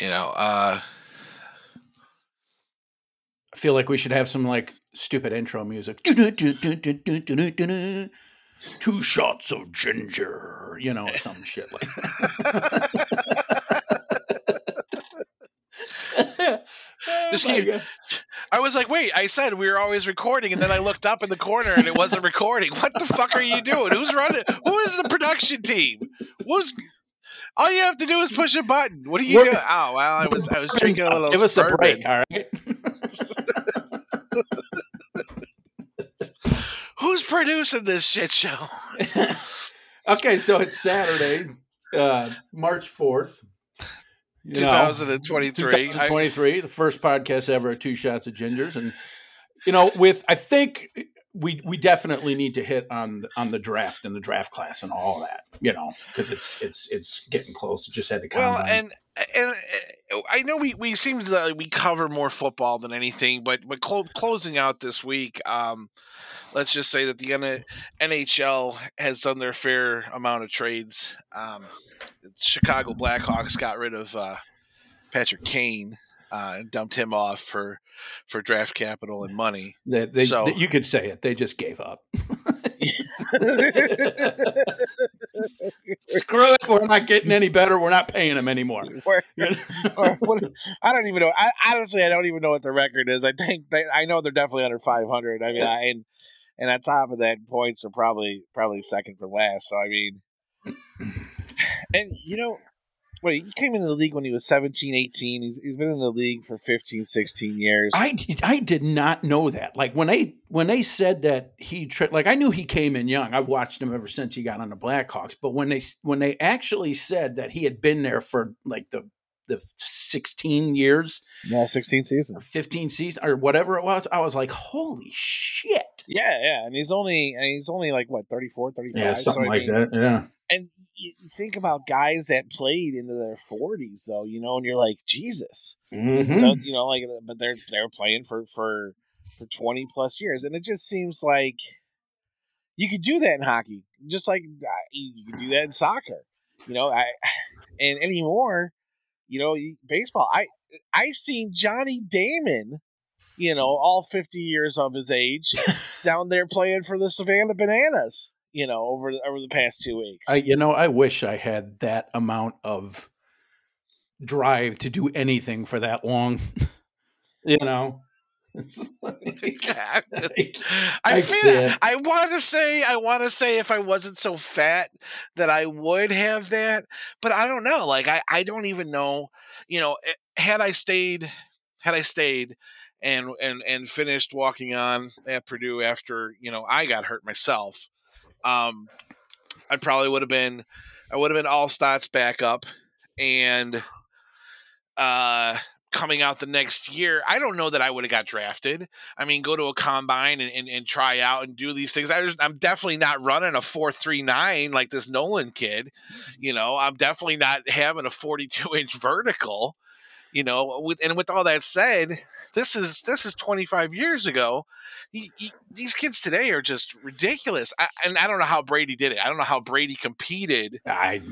you know, uh, I feel like we should have some like stupid intro music. Two shots of ginger, you know, some shit like. Just Oh keep-. I was like, wait, I said we were always recording, and then I looked up in the corner and it wasn't recording. What the fuck are you doing? Who's running? Who is the production team? Who's all you have to do is push a button. What are you doing? Oh well, I was I was drinking a little. Give us a break, all right? Who's producing this shit show? okay, so it's Saturday, uh, March fourth. You know, 2023. I- 2023, the first podcast ever at Two Shots of Gingers, and you know, with I think we we definitely need to hit on on the draft and the draft class and all that, you know, because it's it's it's getting close. It just had to come. Well, and and uh, I know we we seem to we cover more football than anything, but but clo- closing out this week, um, let's just say that the N- NHL has done their fair amount of trades. Um, Chicago Blackhawks got rid of uh, Patrick Kane uh, and dumped him off for for draft capital and money. they, they, so- you could say it. They just gave up. Screw it. We're not getting any better. We're not paying them anymore. Or- or what- I don't even know. I honestly, I don't even know what the record is. I think they, I know they're definitely under 500. I mean, I, and and on top of that, points are probably probably second for last. So I mean, and you know, wait, he came into the league when he was 17, 18. He's he's been in the league for 15, 16 years. I did, I did not know that. Like when they when they said that he tra- like I knew he came in young. I've watched him ever since he got on the Blackhawks. But when they when they actually said that he had been there for like the the 16 years yeah, 16 seasons. 15 seasons or whatever it was, I was like, holy shit. Yeah, yeah, and he's only and he's only like what 34, 35. So, I mean, that. Yeah. and you think about guys that played into their 40s though you know and you're like jesus Mm-hmm. You know like but they're they're playing for for for 20 plus years and it just seems like you could do that in hockey just like uh, you you could do that in soccer you know i and anymore you know baseball i i seen johnny damon you know all 50 years of his age down there playing for the savannah bananas you know over the, over the past two weeks I, you know, I wish I had that amount of drive to do anything for that long. you know, It's like- I I feel. can't. I want to say. I want to say if I wasn't so fat that I would have that, but I don't know. Like I, I don't even know. You know, eh, had I stayed, had I stayed, and and and finished walking on at Purdue after you know I got hurt myself, um, I probably would have been. I would have been all stats backup, and uh coming out the next year, I don't know that I would have got drafted. I mean, go to a combine and, and, and try out and do these things. I I'm definitely not running a four three nine like this Nolan kid. You know, I'm definitely not having a 42 inch vertical. You know, with and with all that said, this is this is 25 years ago. Y- y- these kids today are just ridiculous. I, and I don't know how Brady did it. I don't know how Brady competed I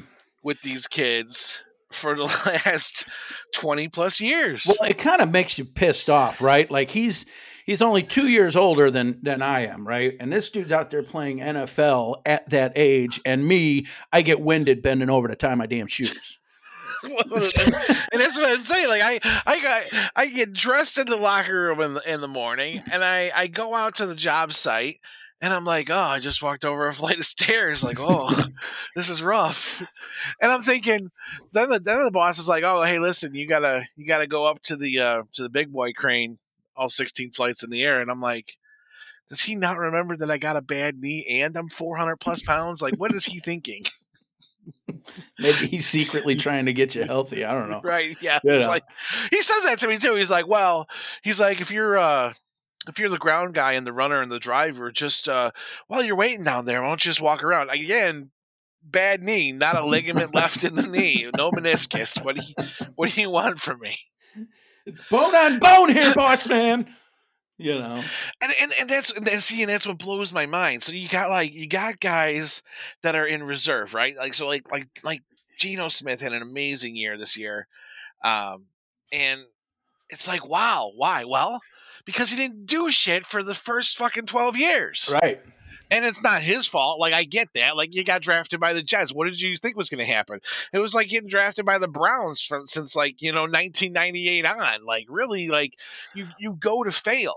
with these kids for the last 20 plus years. well, it kind of makes you pissed off, right? Like he's he's only two years older than than I am, right? And this dude's out there playing NFL at that age, and me, I get winded bending over to tie my damn shoes. and that's what I'm saying. Like I, I got, I get dressed in the locker room in the, in the morning, and I, I go out to the job site, and I'm like, oh, I just walked over a flight of stairs. Like, oh, this is rough. And I'm thinking, then the then the boss is like, oh, hey, listen, you gotta you gotta go up to the uh, to the big boy crane, all 16 flights in the air, and I'm like. Does he not remember that I got a bad knee and I'm 400 plus pounds? Like, what is he thinking? Maybe he's secretly trying to get you healthy. I don't know. Right. Yeah. You know. like he says that to me too. He's like, well, he's like, if you're uh if you're the ground guy and the runner and the driver, just uh while you're waiting down there, why don't you just walk around? Again, bad knee, not a ligament left in the knee, no meniscus. What do you what do you want from me? It's bone on bone here, boss man. You know, And and, and that's and that's- see, and that's what blows my mind. So you got like you got guys that are in reserve, right? Like so like like like Geno Smith had an amazing year this year. Um, and it's like, wow, why? Well, because he didn't do shit for the first fucking 12 years. Right. And it's not his fault. Like, I get that. Like, you got drafted by the Jets. What did you think was going to happen? It was like getting drafted by the Browns from since, like, you know, 1998 on. Like, really, like, you, you go to fail.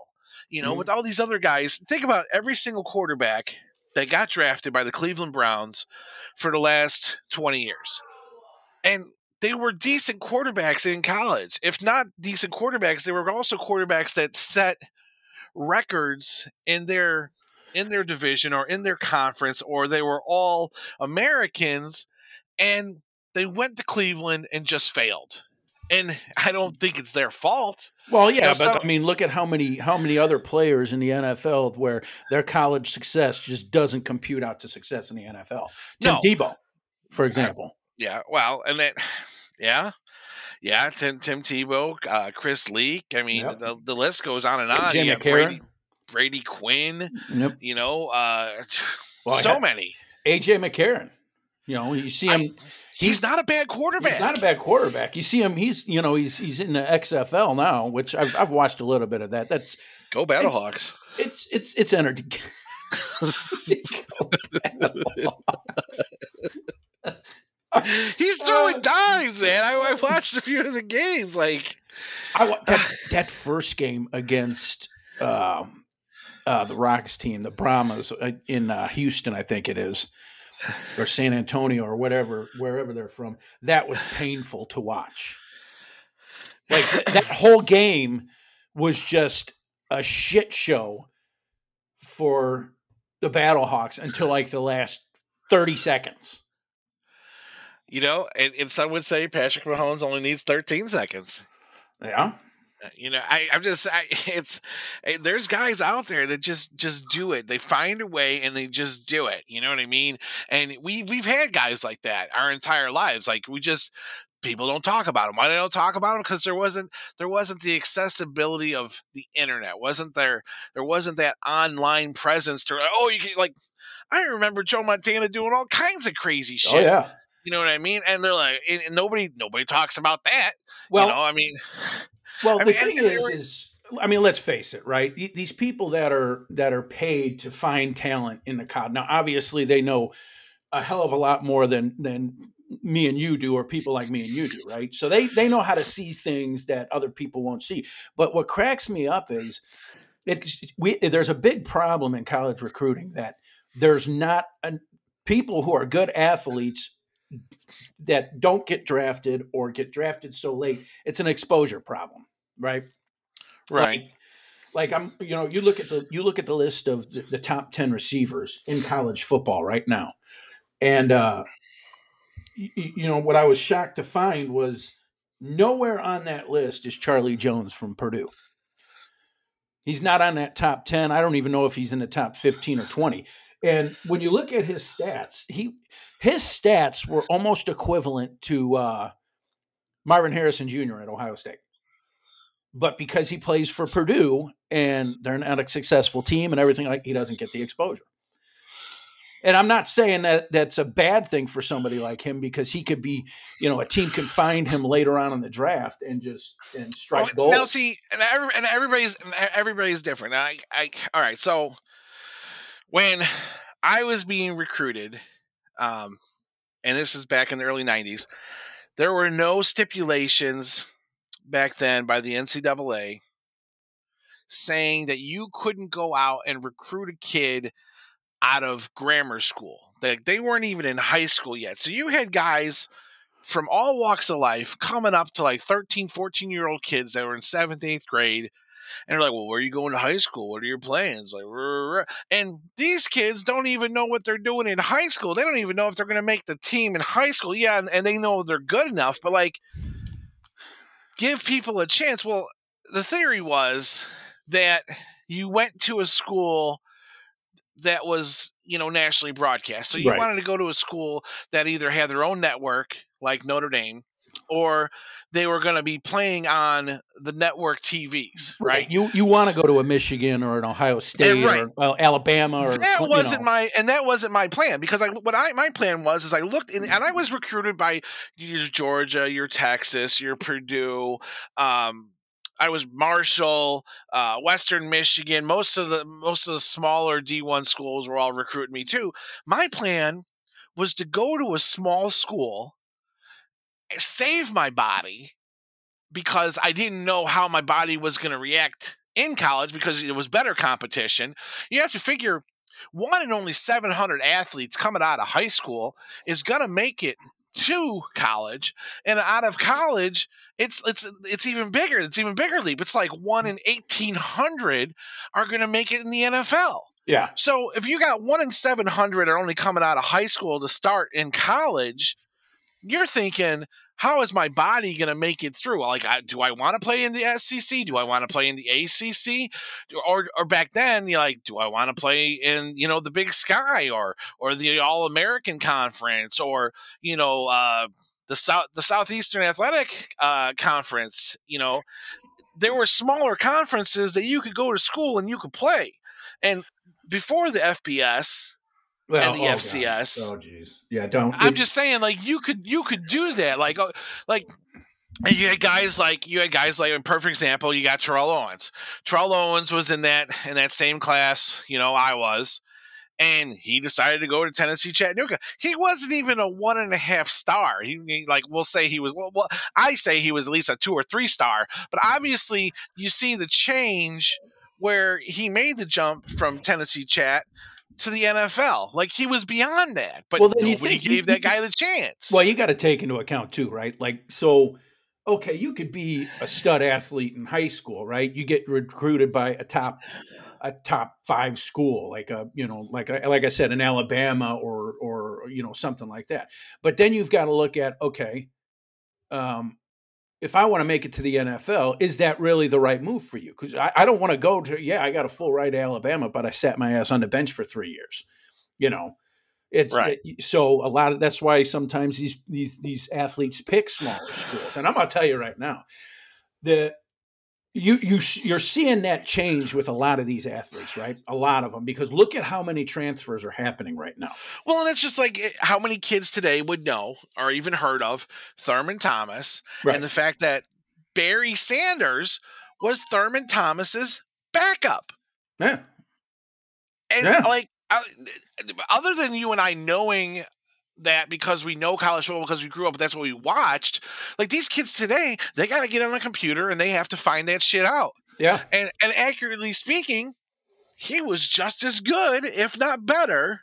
You know, Mhm. with all these other guys, think about every single quarterback that got drafted by the Cleveland Browns for the last 20 years. And they were decent quarterbacks in college. If not decent quarterbacks, they were also quarterbacks that set records in their in their division or in their conference or they were all Americans and they went to Cleveland and just failed. And I don't think it's their fault. Well, yeah, know, but some- I mean, look at how many how many other players in the NFL where their college success just doesn't compute out to success in the NFL. Tim No. Tebow, for example. Yeah, well, and then yeah. Yeah, Tim Tim Tebow, uh, Chris Leak. I mean, Yep. the, the list goes on and on. Jim You. Brady, Brady Quinn, Yep. you know, uh, Well, so many. AJ McCarron. You know, you see I- him. He's not a bad quarterback. He's not a bad quarterback. You see him. He's you know he's he's in the XFL now, which I've I've watched a little bit of that. That's Go Battlehawks. it's it's it's entertaining. He's Uh, throwing dimes, man. I, I watched a few of the games. Like, I that, that first game against um, uh, the Rocks team, the Brahmas uh, in uh, Houston, I think it is, or San Antonio or whatever, wherever they're from. That was painful to watch. Like th- that whole game was just a shit show for the Battlehawks until like the last thirty seconds. you know, and, and some would say Patrick Mahomes only needs 13 seconds. Yeah. You know, I, I'm just, I, it's, eh, there's guys out there that just, just do it. They find a way and they just do it. You know what I mean? And we, we've had guys like that our entire lives. Like we just, people don't talk about them. Why they don't talk about them? Because there wasn't, there wasn't the accessibility of the internet. Wasn't there, there wasn't that online presence to, oh, you can like, I remember Joe Montana doing all kinds of crazy shit. Oh yeah. You know what I mean? And they're like, and nobody, nobody talks about that. Well, you know, I mean, Well, I the mean, thing is, were- is I mean, let's face it, right? These people that are that are paid to find talent in the college. Now, obviously, they know a hell of a lot more than than me and you do, or people like me and you do, right? So they they know how to see things that other people won't see. But what cracks me up is it. We there's a big problem in college recruiting that there's not an, people who are good athletes that don't get drafted or get drafted so late. It's an exposure problem, right? right. Like, like I'm, you know, you look at the you look at the list of the, the top ten receivers in college football right now, and uh, you, you know what I was shocked to find was nowhere on that list is Charlie Jones from Purdue. He's not on that top ten. I don't even know if he's in the top fifteen or twenty. And when you look at his stats, he his stats were almost equivalent to uh, Marvin Harrison Jr. at Ohio State. But because he plays for Purdue and they're not a successful team and everything like he doesn't get the exposure. And I'm not saying that that's a bad thing for somebody like him because he could be, you know, a team can find him later on in the draft and just and strike Well, gold. Now, see, and, every, and everybody's and everybody's different. I, I, all right. So when I was being recruited, um, and this is back in the early '90s, there were no stipulations back then by the NCAA saying that you couldn't go out and recruit a kid out of grammar school. They, they weren't even in high school yet. So you had guys from all walks of life coming up to like 13, 14 year old kids that were in seventh, eighth grade. And they're like, well, where are you going to high school? What are your plans? Like, rah, rah. and these kids don't even know what they're doing in high school. They don't even know if they're going to make the team in high school. Yeah, and, and they know they're good enough, but like, give people a chance. Well, the theory was that you went to a school that was, you know, nationally broadcast. So you Right. wanted to go to a school that either had their own network, like Notre Dame, or they were going to be playing on the network TVs, right? You you want to go to a Michigan or an Ohio State right. or well, Alabama or that wasn't know. my and that wasn't my plan because I what I my plan was is I looked in, and I was recruited by your Georgia, your Texas, your Purdue, um, I was Marshall, uh, Western Michigan. Most of the most of the smaller D one schools were all recruiting me too. My plan was to go to a small school, save my body because I didn't know how my body was going to react in college because it was better competition. You have to figure one in only 700 athletes coming out of high school is going to make it to college and out of college it's it's it's even bigger it's even bigger leap. It's like one in 1800 are going to make it in the NFL yeah. So if you got one in 700 are only coming out of high school to start in college you're thinking how is my body going to make it through? Like, I, do I want to play in the SEC? Do I want to play in the ACC? Or, or back then, you're like, do I want to play in, you know, the Big Sky or, or the All American Conference or, you know, uh, the South, the Southeastern Athletic uh, Conference? You know, there were smaller conferences that you could go to school and you could play. And before the FBS, well, and the oh FCS. God. Oh jeez, yeah. Don't. I'm just saying, like you could you could do that, like uh, like. And you had guys like you had guys like a perfect example. You got Terrell Owens. Terrell Owens was in that in that same class, you know, I was, and he decided to go to Tennessee Chattanooga. He wasn't even a one and a half star. He, he like we'll say he was. Well, well, I say he was at least a two or three star. But obviously, you see the change where he made the jump from Tennessee Chat to the NFL. Like he was beyond that, but Well, nobody gave you- that guy the chance. Well, you got to take into account too, right? Like, so, okay, you could be a stud athlete in high school, right? You get recruited by a top, a top five school, like a, you know, like a, like I said, in Alabama or or you know something like that. But then you've got to look at, okay, um, if I want to make it to the NFL, is that really the right move for you? Because I, I don't want to go to, yeah, I got a full ride to Alabama, but I sat my ass on the bench for three years. You know, it's Right. it- so a lot of that's why sometimes these these these athletes pick smaller schools. And I'm gonna tell you right now, the you you you're seeing that change with a lot of these athletes, right? A lot of them because look at how many transfers are happening right now. Well, and it's just like eh, how many kids today would know or even heard of Thurman Thomas Right. and the fact that Barry Sanders was Thurman Thomas's backup. Yeah. And Yeah. like uh, other than you and I knowing that because we know college football because we grew up that's what we watched like these kids today they got to get on a computer and they have to find that shit out Yeah. and and accurately speaking he was just as good if not better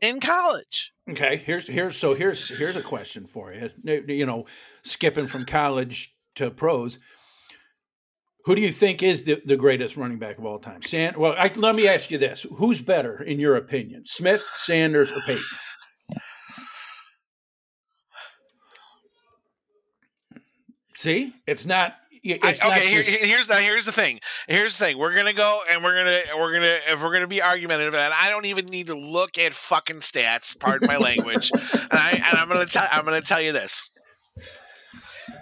in college Okay, here's here's so here's here's a question for you. You know, skipping from college to pros, who do you think is the, the greatest running back of all time? Sand. Well, I, let me ask you this: Who's better in your opinion, Smith, Sanders, or Payton? See, it's not. It's I, not okay, here, just- here's now here's the thing. Here's the thing. We're gonna go and we're gonna we're gonna if we're gonna be argumentative, and I don't even need to look at fucking stats. Pardon my language. and, I, and I'm gonna tell I'm gonna tell you this.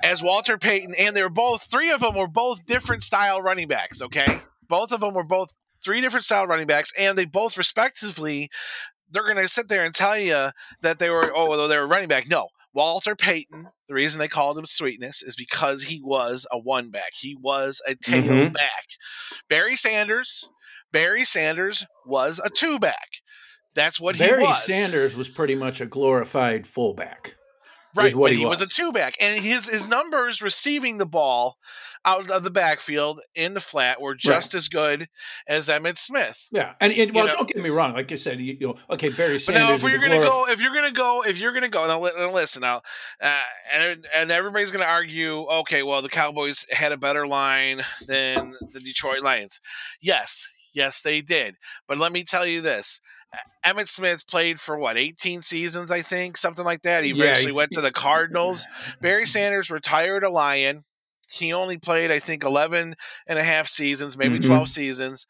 As Walter Payton, and they were both three of them were both different style running backs. Okay, both of them were both three different style running backs, and they both respectively. They're gonna sit there and tell you that they were oh well, they were running back. No, Walter Payton, the reason they called him Sweetness is because he was a one back. He was a tail Mhm. back. Barry Sanders, Barry Sanders was a two back. That's what Barry he was. Barry Sanders was pretty much a glorified fullback. right? but he he was. was. a two back, and his his numbers receiving the ball out of the backfield in the flat were just as good as Emmitt Smith. Yeah, and it, well, know- don't get me wrong. Like you said, you, you know, okay, Barry But Sanders. now, if you're gonna go, if you're gonna go, if you're gonna go, now, listen now, uh, and and everybody's gonna argue, okay, well, the Cowboys had a better line than the Detroit Lions. Yes, yes, they did. But let me tell you this: Emmitt Smith played for what 18 seasons, I think, something like that. He eventually he- went to the Cardinals. Barry Sanders retired a Lion. He only played, I think, 11 and a half seasons, maybe Mhm. 12 seasons.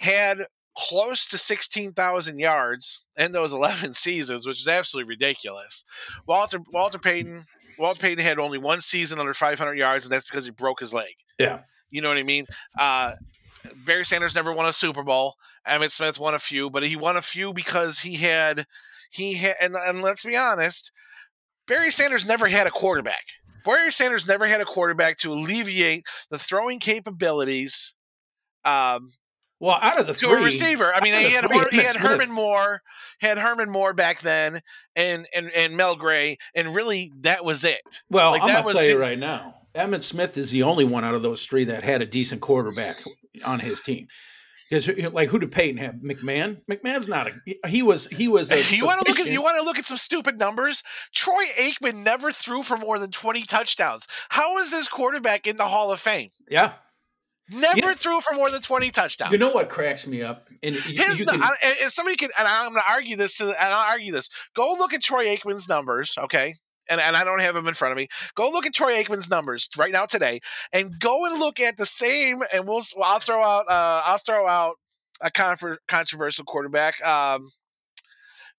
Had close to 16,000 yards in those 11 seasons, which is absolutely ridiculous. Walter Walter Payton Walt Payton had only one season under 500 yards, and that's because he broke his leg. Yeah. You know what I mean? Uh, Barry Sanders never won a Super Bowl. Emmitt Smith won a few, but he won a few because he had he had and, and let's be honest, Barry Sanders never had a quarterback. Barry Sanders never had a quarterback to alleviate the throwing capabilities um, Well, out of the to three, a receiver. I mean, he had three, he had Herman Moore, had Herman Moore back then, and and and Mel Gray, and really that was it. Well, Like, I'm that gonna was tell you it. right now, Emmitt Smith is the only one out of those three that had a decent quarterback on his team. Because like who did Payton have? McMahon. McMahon's not a. He was. He was. A you want to look at you want to look at some stupid numbers. Troy Aikman never threw for more than twenty touchdowns. How is this quarterback in the Hall of Fame? Yeah. Never threw for more than twenty touchdowns. You know what cracks me up? And you, His, you can- I- somebody can, and I'm going to argue this to, and I'll argue this. Go look at Troy Aikman's numbers, okay? And, and I don't have them in front of me. Go look at Troy Aikman's numbers right now today, and go and look at the same. And we'll, well, I'll throw out, uh, I'll throw out a confer- controversial quarterback, um,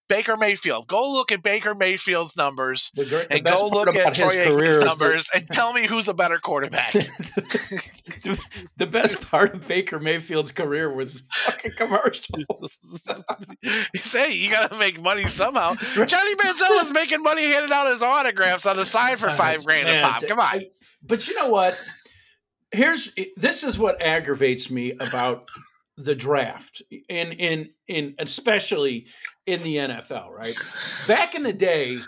Baker Mayfield. Go look at Baker Mayfield's numbers. the, And go look at Troy Aikman's is that- numbers and tell me who's a better quarterback. the best part of Baker Mayfield's career was fucking commercials. Say you got to make money somehow. Johnny Manziel was making money handing out his autographs on the side for oh, five grand a pop. Come on. But you know what? Here's this is what aggravates me about the draft, and in in especially in the NFL. Right back in the day,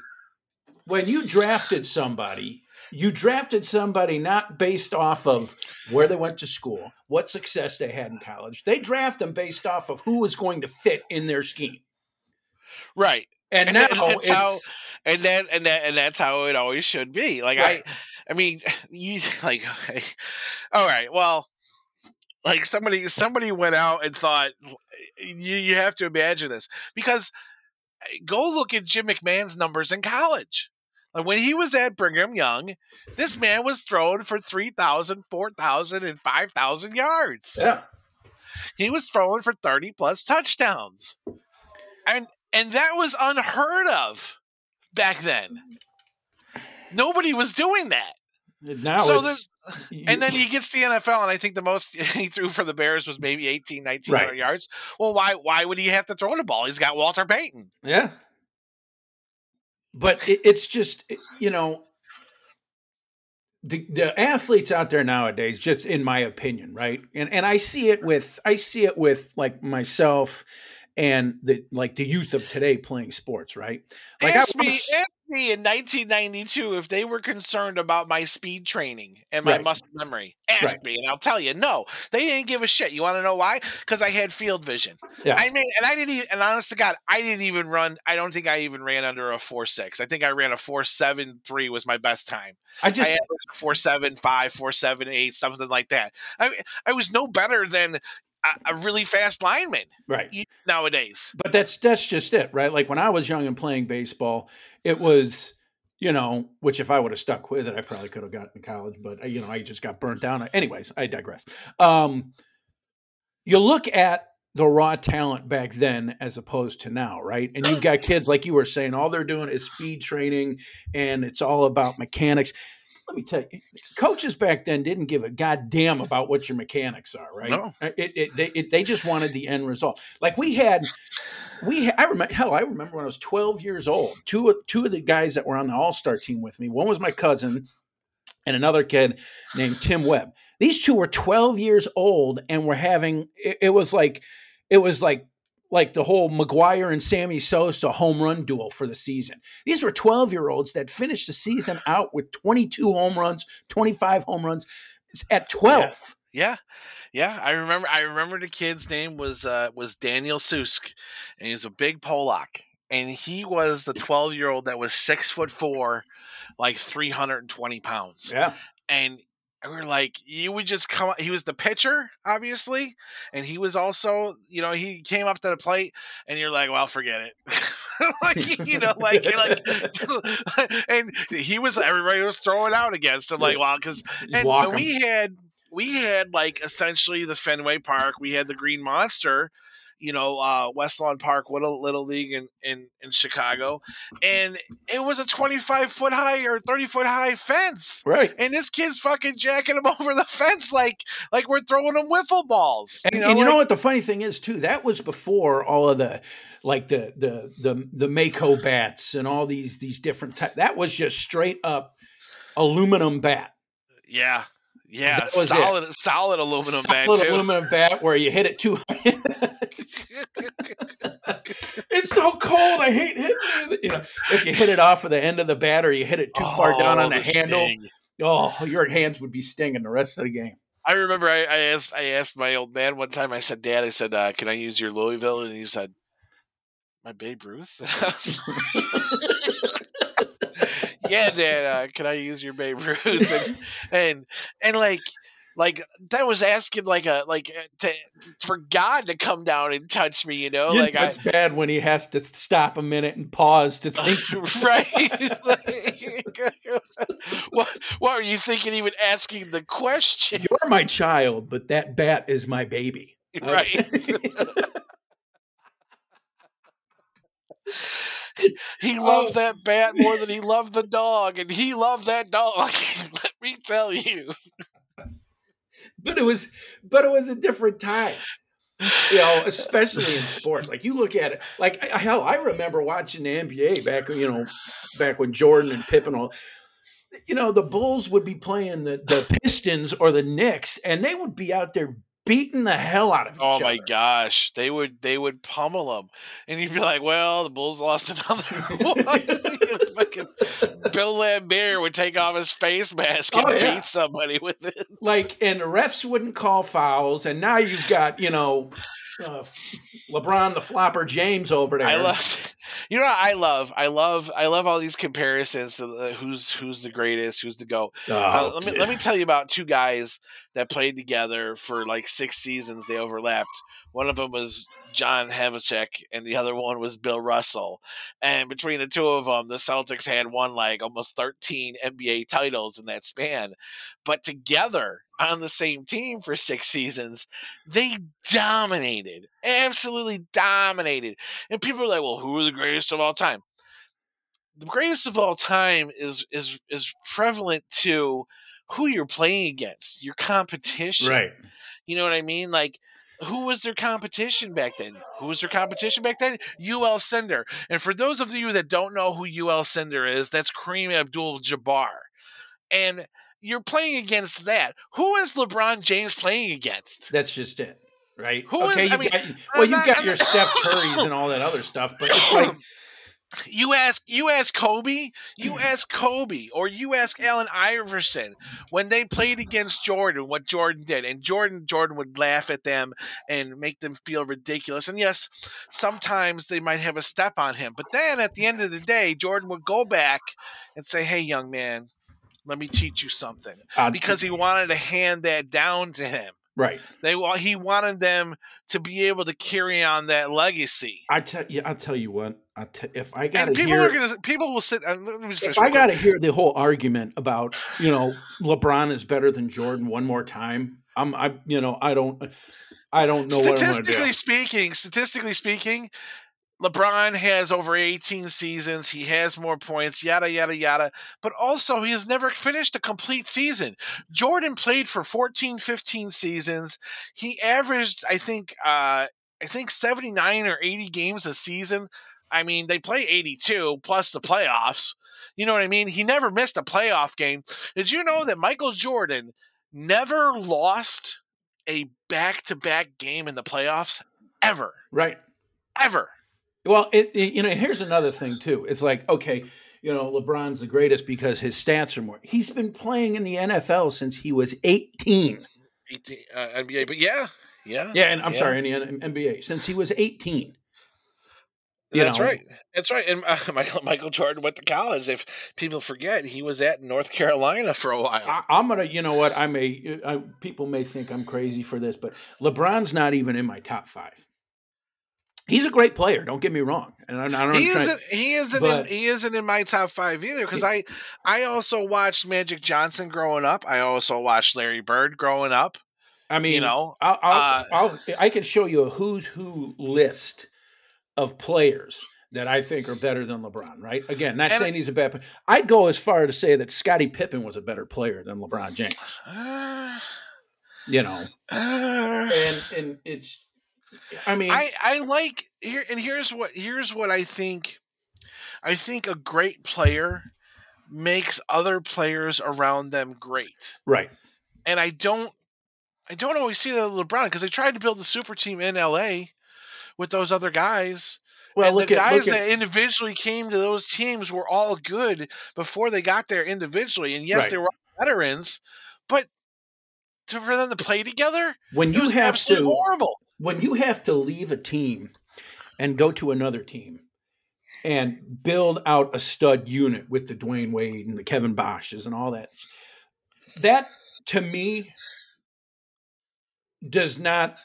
when you drafted somebody, you drafted somebody not based off of where they went to school, what success they had in college. They draft them based off of who was going to fit in their scheme. Right. And, And now that's it's how- And then and that and that's how it always should be. Like Right. I I mean you like okay. all right, well like somebody somebody went out and thought you you have to imagine this because eh, go look at Jim McMahon's numbers in college. Like when he was at Brigham Young, this man was throwing for 3,000, 4,000, and 5,000 yards. yeah. he was throwing for 30 plus touchdowns and and that was unheard of back then nobody was doing that Now So it's, and then he gets the nfl and i think the most he threw for the bears was maybe 18 1900 Right. yards well why why would he have to throw the ball he's got walter payton Yeah. But it, it's just, you know, the, the athletes out there nowadays, just in my opinion, right? And and I see it with I see it with like myself and the like the youth of today playing sports, right? Like I ask me watch- ask me in 1992 if they were concerned about my speed training and my Right. muscle memory ask Right. me and i'll tell you no they didn't give a shit you want to know why because i had field vision Yeah. I mean, and I didn't even, and honest to God, I didn't even run. I don't think I even ran under a four six. I think I ran a four seven three was my best time. I just I averaged four seven five, four seven eight, something like that. I I was no better than a really fast lineman right. nowadays. But that's that's just it, right? Like when I was young and playing baseball, it was, you know, which if I would have stuck with it, I probably could have gotten to college. But uh, you know, I just got burnt down. Anyways, I digress. Um, you look at the raw talent back then as opposed to now, right? And you've got kids like you were saying, all they're doing is speed training, and it's all about mechanics. Let me tell you, coaches back then didn't give a goddamn about what your mechanics are, right? No. Uh, it, it, they, it, they just wanted the end result. Like we had, we I remember hell, I remember when I was 12 years old. Two of two of the guys that were on the All Star team with me. One was my cousin, and another kid named Tim Webb. These two were 12 years old and were having. It, it was like, it was like like the whole McGwire and Sammy Sosa home run duel for the season. These were 12 year olds that finished the season out with 22 home runs, 25 home runs at 12. Yeah, yeah. I remember. I remember the kid's name was uh, was Daniel Susk, and he was a big Polak, and he was the twelve year old that was six foot four, like three hundred and twenty pounds. Yeah. and we were like, you would just come. He was the pitcher, obviously, and he was also, you know, he came up to the plate, and you're like, well, forget it. like you know, like like, and he was everybody was throwing out against him, like, well, because and 'em. we had we had like essentially the Fenway Park, we had the Green Monster. You know, uh, West Lawn Park Little Little League in, in in Chicago, and it was a 25 foot high or 30 foot high fence, Right. and this kid's fucking jacking him over the fence like like we're throwing him wiffle balls. And, you know, and you like- know what the funny thing is too? That was before all of the like the the the the Mako bats and all these these different types. That was just straight up aluminum bat. yeah, yeah, That was it. solid solid aluminum bat Solid aluminum bat where you hit it too it's so cold. I hate hitting it. You know, if you hit it off of the end of the bat or you hit it too far down Oh, on the, handle, sting. oh, your hands would be stinging the rest of the game. I remember I, I asked I asked my old man one time. I said, "Dad, I said, uh, can I use your Louisville?" And he said, "My Babe Ruth." yeah, Dad, uh, can I use your Babe Ruth? And and, and like like that was asking like a like uh, to, for God to come down and touch me. You know, You know, like I, it's bad when he has to stop a minute and pause to think. right. what what are you thinking? Even asking the question, You're my child, but that bat is my baby. right? He oh. loved Oh. that bat more than he loved the dog, and he loved that dog. Let me tell you. but it was but it was a different time you know especially in sports like you look at it like hell i remember watching the nba back you know back when jordan and pippen all you know the bulls would be playing the, the pistons or the knicks and they would be out there beating the hell out of oh each Oh other my gosh, they would they would pummel him, and you'd be like, "Well, the Bulls lost another one." Fucking Bill Lambert would take off his face mask oh, and Oh, yeah. beat somebody with it. like and the refs wouldn't call fouls and now you've got you know uh, lebron the flopper james over there I love, you know, what I love, I love, I love all these comparisons to the, who's who's the greatest, who's the goat. Oh, Uh, let me yeah. let me tell you about two guys that played together for like six seasons. They overlapped. One of them was John Havlicek, and the other one was Bill Russell. And between the two of them, the Celtics had won like almost thirteen NBA titles in that span. But together on the same team for six seasons, they dominated, absolutely dominated. And people are like, "Well, who are the greatest of all time?" The greatest of all time is is is prevalent to who you're playing against, your competition. right You know what I mean? Like, who was their competition back then? Who was their competition back then? Lew Alcindor. And for those of you that don't know who Lew Alcindor is, that's Kareem Abdul Jabbar. And you're playing against that. Who is LeBron James playing against? That's just it, right? Who is- okay, I you mean, got, well, you've got your Steph Currys and all that other stuff, but it's like, You ask you ask Kobe, you mm-hmm. ask Kobe, or you ask Allen Iverson when they played against Jordan, what Jordan did. And Jordan Jordan would laugh at them and make them feel ridiculous. And yes, sometimes they might have a step on him. But then at the end of the day, Jordan would go back and say, Hey young man, let me teach you something. Because he wanted to hand that down to him. right. They he wanted them to be able to carry on that legacy. I tell you, I'll tell you what. Te- if I got to people hear, are gonna people will sit. Let me just if I got to hear the whole argument about you know LeBron is better than Jordan one more time, I'm I you know I don't I don't know what I'm going to statistically speaking, statistically speaking, LeBron has over 18 seasons. He has more points, yada, yada, yada. But also, he has never finished a complete season. Jordan played for 14, 15 seasons. He averaged, I think, uh, I think 79 or 80 games a season. I mean, they play 82 plus the playoffs. You know what I mean? He never missed a playoff game. Did you know that Michael Jordan never lost a back to back game in the playoffs? Ever. Right. Ever. Well, it, it- you know here's another thing too. It's like okay, you know LeBron's the greatest because his stats are more. He's been playing in the NFL since he was 18. 18, uh, NBA, but yeah, yeah. Yeah, and I'm Yeah. sorry, in the NBA since he was 18. You That's know. right. That's right. And uh, Michael, Michael Jordan went to college. If people forget, he was at North Carolina for a while. I, I'm gonna, you know what? I may, I, people may think I'm crazy for this, but LeBron's not even in my top five. He's a great player. Don't get me wrong, and I, I don't. he isn't. He isn't. but- in, he isn't in my top five either. Because I, I also watched Magic Johnson growing up. I also watched Larry Bird growing up. I mean, you know, I'll, I'll, uh, I'll, I can show you a who's who list of players that I think are better than LeBron. Right? Again, not And- saying he's a bad. player. I'd go as far to say that Scottie Pippen was a better player than LeBron James. uh, You know, uh, and and it's. I mean, I I like here and here's what here's what I think. I think a great player makes other players around them great, right. and I don't. I don't always see that with LeBron because they tried to build the super team in LA with those other guys. Well, and look the at guys that individually came to those teams were all good before they got there individually. And yes, Right. they were all veterans, but to, for them to play together, when you was have absolutely to horrible. when you have to leave a team and go to another team and build out a stud unit with the Dwyane Wade and the Kevin Bosches and all that, that to me does not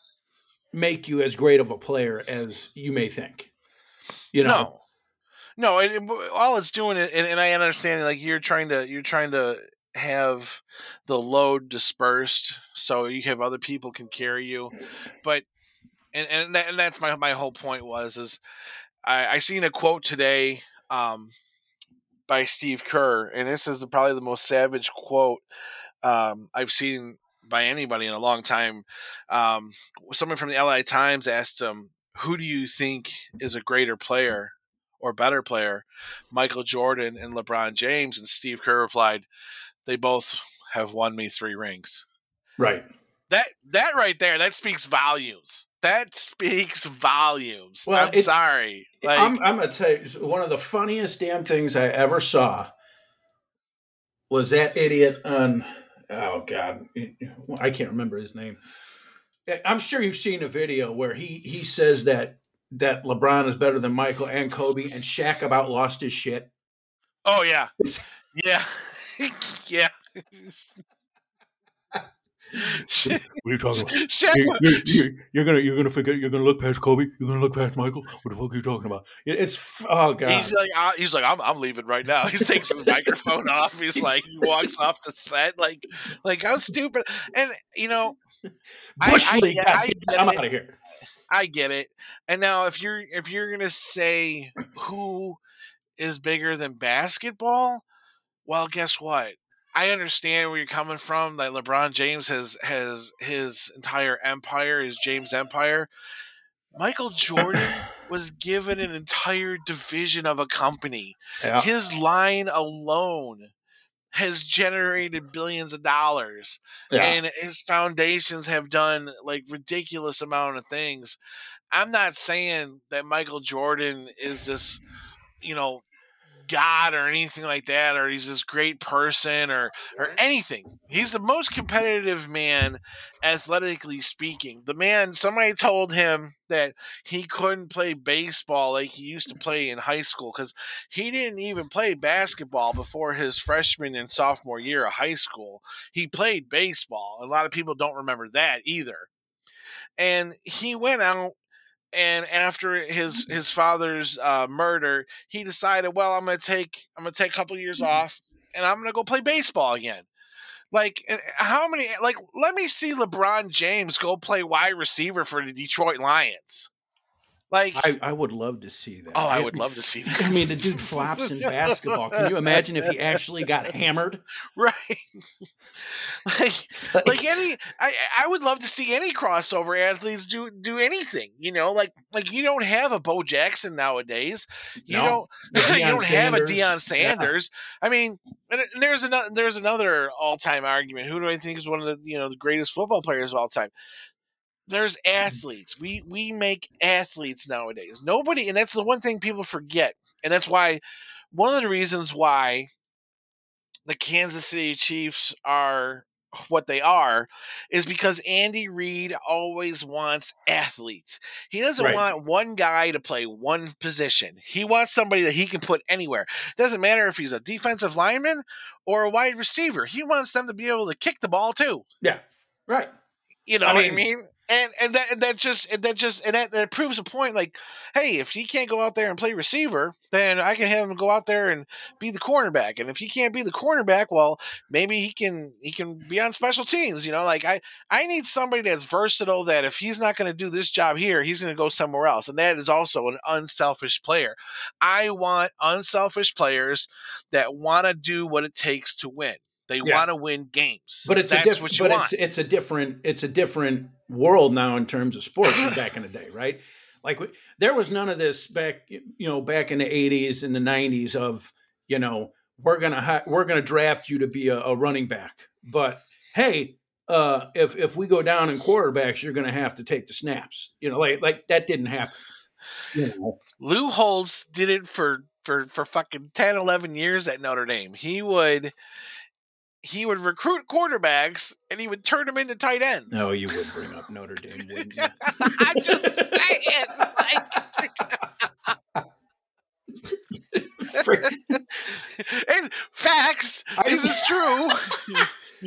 make you as great of a player as you may think. You know, No, no, all it's doing, and, and I understand, like you're trying to, you're trying to have the load dispersed so you have other people can carry you, but and and, that, and that's my my whole point was is I, I seen a quote today um, by Steve Kerr, and this is the, probably the most savage quote um, I've seen by anybody in a long time. Um, someone from the LA Times asked him, "Who do you think is a greater player or better player, Michael Jordan and LeBron James?" And Steve Kerr replied, "They both have won me three rings." right. That that right there, that speaks volumes. That speaks volumes. Well, I'm it's- sorry. Like, I'm, I'm gonna tell you one of the funniest damn things I ever saw was that idiot on. Oh God, I can't remember his name. I'm sure you've seen a video where he he says that that LeBron is better than Michael and Kobe, and Shaq about lost his shit. oh yeah, yeah, yeah. What are you talking about? You're, you're, you're, gonna you're gonna forget you're gonna look past Kobe. You're gonna look past Michael. What the fuck are you talking about? It's oh god. He's like, uh, he's like, I'm, I'm leaving right now. He takes his microphone off. He's like, he walks off the set. Like, like how stupid. And you know, I- Bush I League, get- God I get I'm it. out of here. I get it. And now, if you're if you're gonna say who is bigger than basketball, well, guess what? I understand where you're coming from. That LeBron James has has his entire empire, his James Empire. Michael Jordan was given an entire division of a company. Yeah. His line alone has generated billions of dollars yeah. and his foundations have done like ridiculous amount of things i'm not saying that michael jordan is this you know god or anything like that or he's this great person or or mm-hmm. anything he's the most competitive man athletically speaking the man somebody told him that he couldn't play baseball like he used to play in high school because he didn't even play basketball before his freshman and sophomore year of high school he played baseball. A lot of people don't remember that either. And he went out and after his his father's uh, murder, he decided, well, I'm gonna take I'm gonna take a couple years off and I'm gonna go play baseball again. Like how many? Like let me see LeBron James go play wide receiver for the Detroit Lions. Like I, I would love to see that. oh, I would love to see that. I mean, the dude flops in basketball. Can you imagine if he actually got hammered? right? like like- like any I, I would love to see any crossover athletes do do anything you know like like you don't have a bo jackson nowadays you No. don't you don't have a Sanders. Deion Yeah. Sanders. I mean, and, and there's another there's another all time argument. Who do I think is one of the you know the greatest football players of all time? There's mm-hmm. athletes. We we make athletes nowadays. Nobody, and that's the one thing people forget, and that's why one of the reasons why the Kansas City Chiefs are what they are is because Andy Reid always wants athletes. He doesn't Right. want one guy to play one position. He wants somebody that he can put anywhere. Doesn't matter if he's a defensive lineman or a wide receiver. He wants them to be able to kick the ball too. yeah, right. You know I what I mean, mean? And and that and that just and that just and that, that proves a point. Like, hey, if he can't go out there and play receiver, then I can have him go out there and be the cornerback. And if he can't be the cornerback, well, maybe he can he can be on special teams. You know, like I I need somebody that's versatile. That if he's not going to do this job here, he's going to go somewhere else. And that is also an unselfish player. I want unselfish players that want to do what it takes to win. They Yeah. want to win games. But it's that's a diff- what you but want. it's it's a different it's a different world now in terms of sports than back in the day, right? Like there was none of this back you know back in the 80s and the 90s of, you know, we're going to we're going to draft you to be a, a running back. But hey, uh if if we go down in quarterbacks, you're going to have to take the snaps. You know, like like that didn't happen. You know. Lou Holtz did it for for for fucking 10 11 years at Notre Dame. He would he would recruit quarterbacks and he would turn them into tight ends. No, you would bring up Notre Dame, wouldn't you? I'm just saying. Like, it's facts. I- This is true.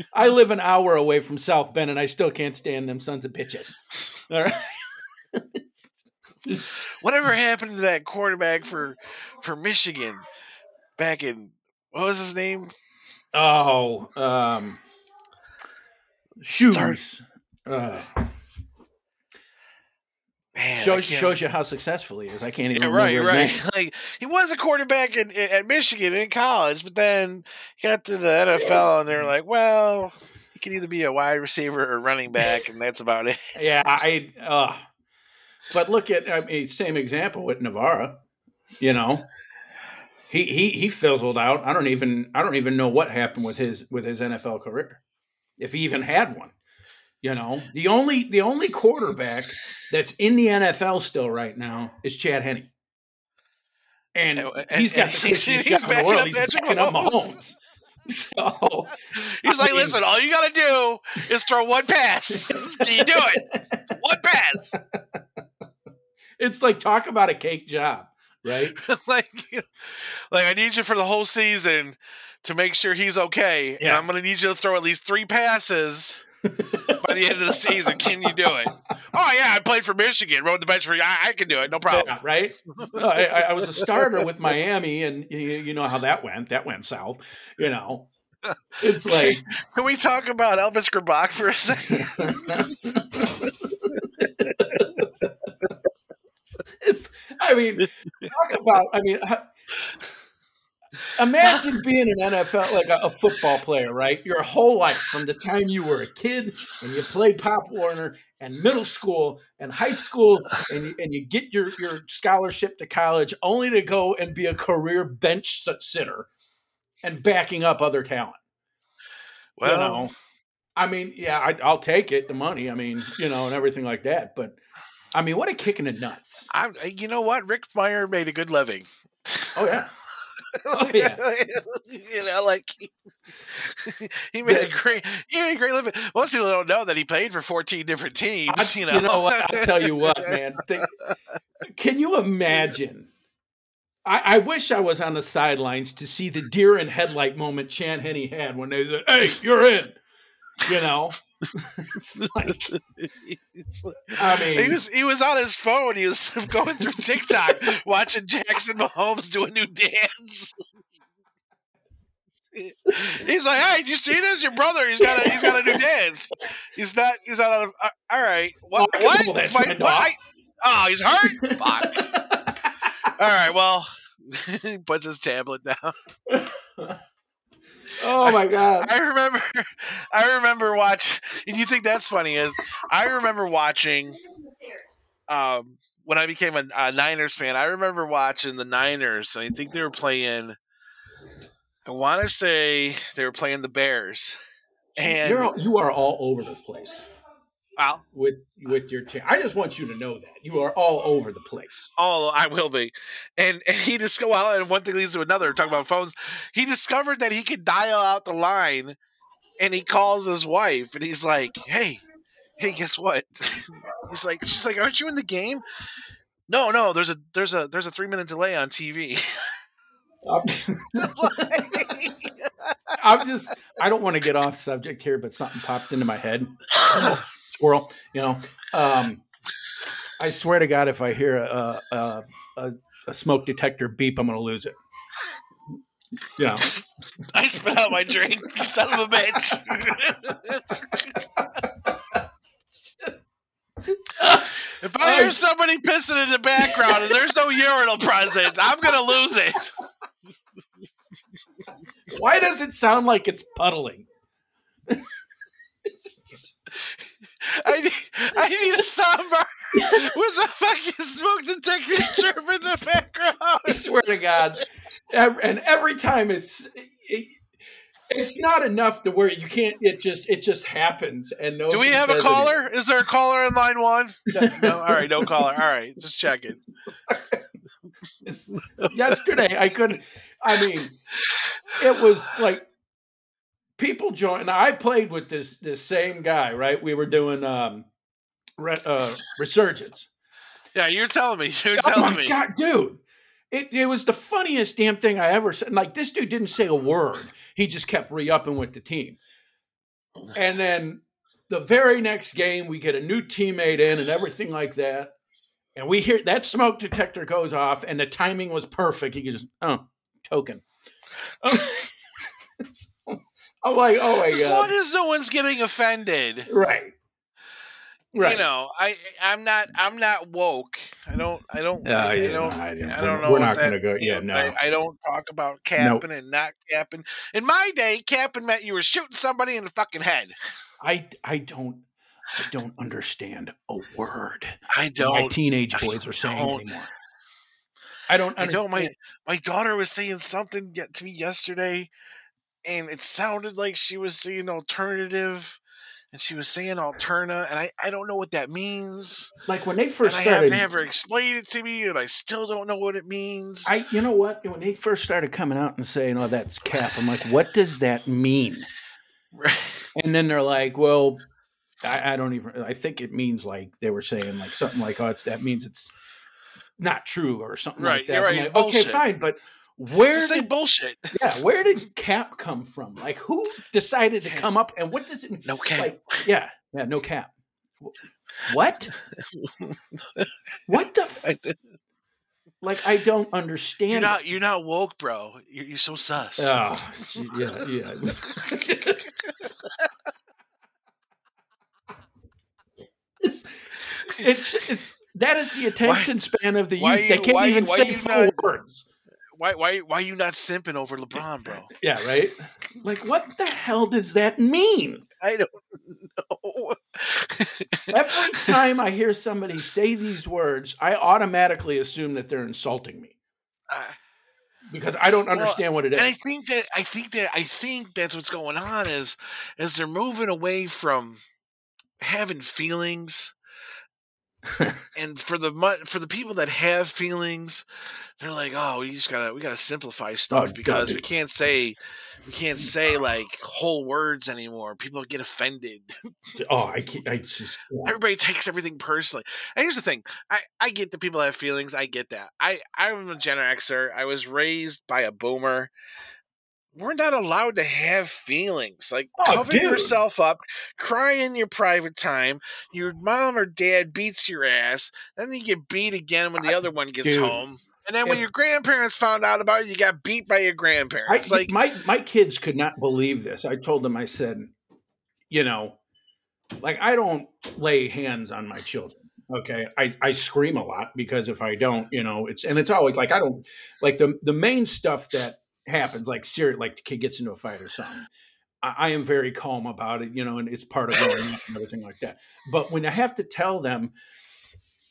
I live an hour away from South Bend and I still can't stand them sons of bitches. All right. Whatever happened to that quarterback for for Michigan back in what was his name? Oh, um, shoes. Uh, Man, shows shows you how successful he is. I can't even Yeah, remember right, right. Like he was a quarterback in, in, at Michigan in college, but then he got to the NFL and they're like, well, he can either be a wide receiver or running back, and that's about it. Yeah, I. Uh, but look at I mean, same example with Navarra. You know, he he he fizzled out. I don't even I don't even know what happened with his with his NFL career, if he even had one. You know, the only the only quarterback that's in the NFL still right now is Chad Henne, and, And- he's got and the he's- he's the backing world. up He's backing up Mahomes. Mahomes. So He's I like, mean- listen, all you got to do is throw one pass. Can you do it? One pass. it's like talk about a cake job, right? like, like I need you for the whole season to make sure he's okay. And I'm going to need you to throw at least three passes by the end of the season. Can you do it? Oh yeah, I played for Michigan, rode the bench for. I, I can do it, no problem. Yeah, right? No, I- I was a starter with Miami, and you, you know how that went. That went south. You know, it's like Can we talk about Elvis Grbac for a second? it's. I mean, talk about. I mean, imagine being an NFL like a, a football player, right? Your whole life, from the time you were a kid and you played Pop Warner, and middle school and high school, and you, and you get your your scholarship to college, only to go and be a career bench sitter and backing up other talent. Well, you know, I mean, yeah, I, I'll take it, the money. I mean, you know, and everything like that. But I mean, what a kick in the nuts! I, uh, you know what? Rick Mirer made a good living. Oh yeah, Oh, yeah. you know, like he, he made a great, he made a great living. Most people don't know that he played for 14 different teams. I, you know, what? I'll tell you what, man. Think, can you imagine? I, I wish I was on the sidelines to see the deer in headlight moment Chad Henne had when they said, "Hey, you're in." You know, like It's like- I mean, he was he was on his phone. He was going through TikTok, watching Jackson Mahomes do a new dance. He's like, "Hey, did you see this? Your brother, he's got a he's got a new dance. He's not he's not on. A, uh, all right, what? Oh, what? It's my- what? I- oh, he's hurt. Fuck. All right, well, he puts his tablet down. Oh my god, I remember, I remember watch. And you think that's funny? Is I remember watching um, when I became a, a Niners fan. I remember watching the Niners, and I think they were playing. I want to say they were playing the Bears, and you're you are all over the place well, with with your team. I just want you to know that you are all over the place. oh, I will be. And and he just go out, and one thing leads to another. Talking about phones, he discovered that he could dial out the line, and he calls his wife, and he's like, "Hey, hey, guess what?" he's like, "She's like, aren't you in the game?" No, no. There's a there's a there's a three minute delay on TV. I'm just I don't want to get off subject here, but something popped into my head. squirrel. You know, um, I swear to God, if I hear a a, a, a smoke detector beep, I'm going to lose it. Yeah, I spit out my drink, son of a bitch. if I hear somebody pissing in the background and there's no urinal present, I'm gonna lose it. Why does it sound like it's puddling? I need, I need a soundbar with the fucking smoke detector chirp in the background. I swear to God, and every time it's it, it's not enough to where you can't. It just it just happens, and no. Do we have a caller? Is there a caller in line one? No, no, all right, no caller. All right, just check it. Yesterday, I couldn't. I mean, it was like people joined. I played with this this same guy. Right, we were doing um, re, uh, resurgence. Yeah, you're telling me. You're Oh telling me. god, dude! It it was the funniest damn thing I ever said. Like this dude didn't say a word. He just kept re upping with the team. And then the very next game, we get a new teammate in and everything like that. And we hear that smoke detector goes off, and the timing was perfect. He goes, oh token. Oh, I'm like, oh my As long god, as no one's getting offended, right, right. you know, I I'm not I'm not woke. I don't I don't Yeah, I, yeah, don't no, I- I, don't know. we're not that- gonna go- yeah, no. I, I don't talk about capping and not capping. In my day, capping meant you were shooting somebody in the fucking head. I I don't I don't understand a word. I don't. teenage boys are saying anymore. I don't. I don't. My my daughter was saying something to me yesterday, and it sounded like she was saying alternative, and she was saying alterna, and I I don't know what that means. Like when they And first I have started. to have her explain it to me, and I still don't know what it means. I, you know what? When they first started coming out and saying, "Oh, that's cap," I'm like, "What does that mean?" And then they're like, "Well, I, I don't even. I think it means like they were saying like something like, "Oh, it's that means it's not true" or something Right, like that." right, like, okay, fine, but where Just say did bullshit. yeah, where did cap come from? Like, who decided to come up and what does it mean? No cap. Like, yeah, yeah, no cap. What? what the? F- like, I don't understand. you're not you're not woke, bro. You're, you're so sus. Oh, yeah, yeah. it's, it's, it's, that is the attention span of the youth. why they can't why- even why say four not- words. Why why why you not simping over LeBron, bro? Yeah, right? Like, what the hell does that mean? I don't know. Every time I hear somebody say these words, I automatically assume that they're insulting me Uh, because I don't Well, understand what it is. and I think that I think that I think that's what's going on is is they're moving away from having feelings and for the for the people that have feelings they're like oh we just gotta we gotta simplify oh, stuff Oh, because God. we can't say we can't say like whole words anymore. People get offended. Oh, I, can't, I just. everybody takes everything personally. And here's the thing i i get that people have feelings i get that. I i'm a gen xer. I was raised by a boomer we're not allowed to have feelings like Oh, cover dude. yourself up cry in your private time your mom or dad beats your ass then you get beat again when the I- other one gets dude, home and then when your grandparents found out about it you got beat by your I, grandparents like my my kids could not believe this. I told them, I said, you know, like I don't lay hands on my children. Okay, I, I scream a lot because if I don't, you know, it's and it's always like I don't like the the main stuff that happens, like serious, like the kid gets into a fight or something. I, I am very calm about it, you know, and it's part of growing up and everything like that. But when I have to tell them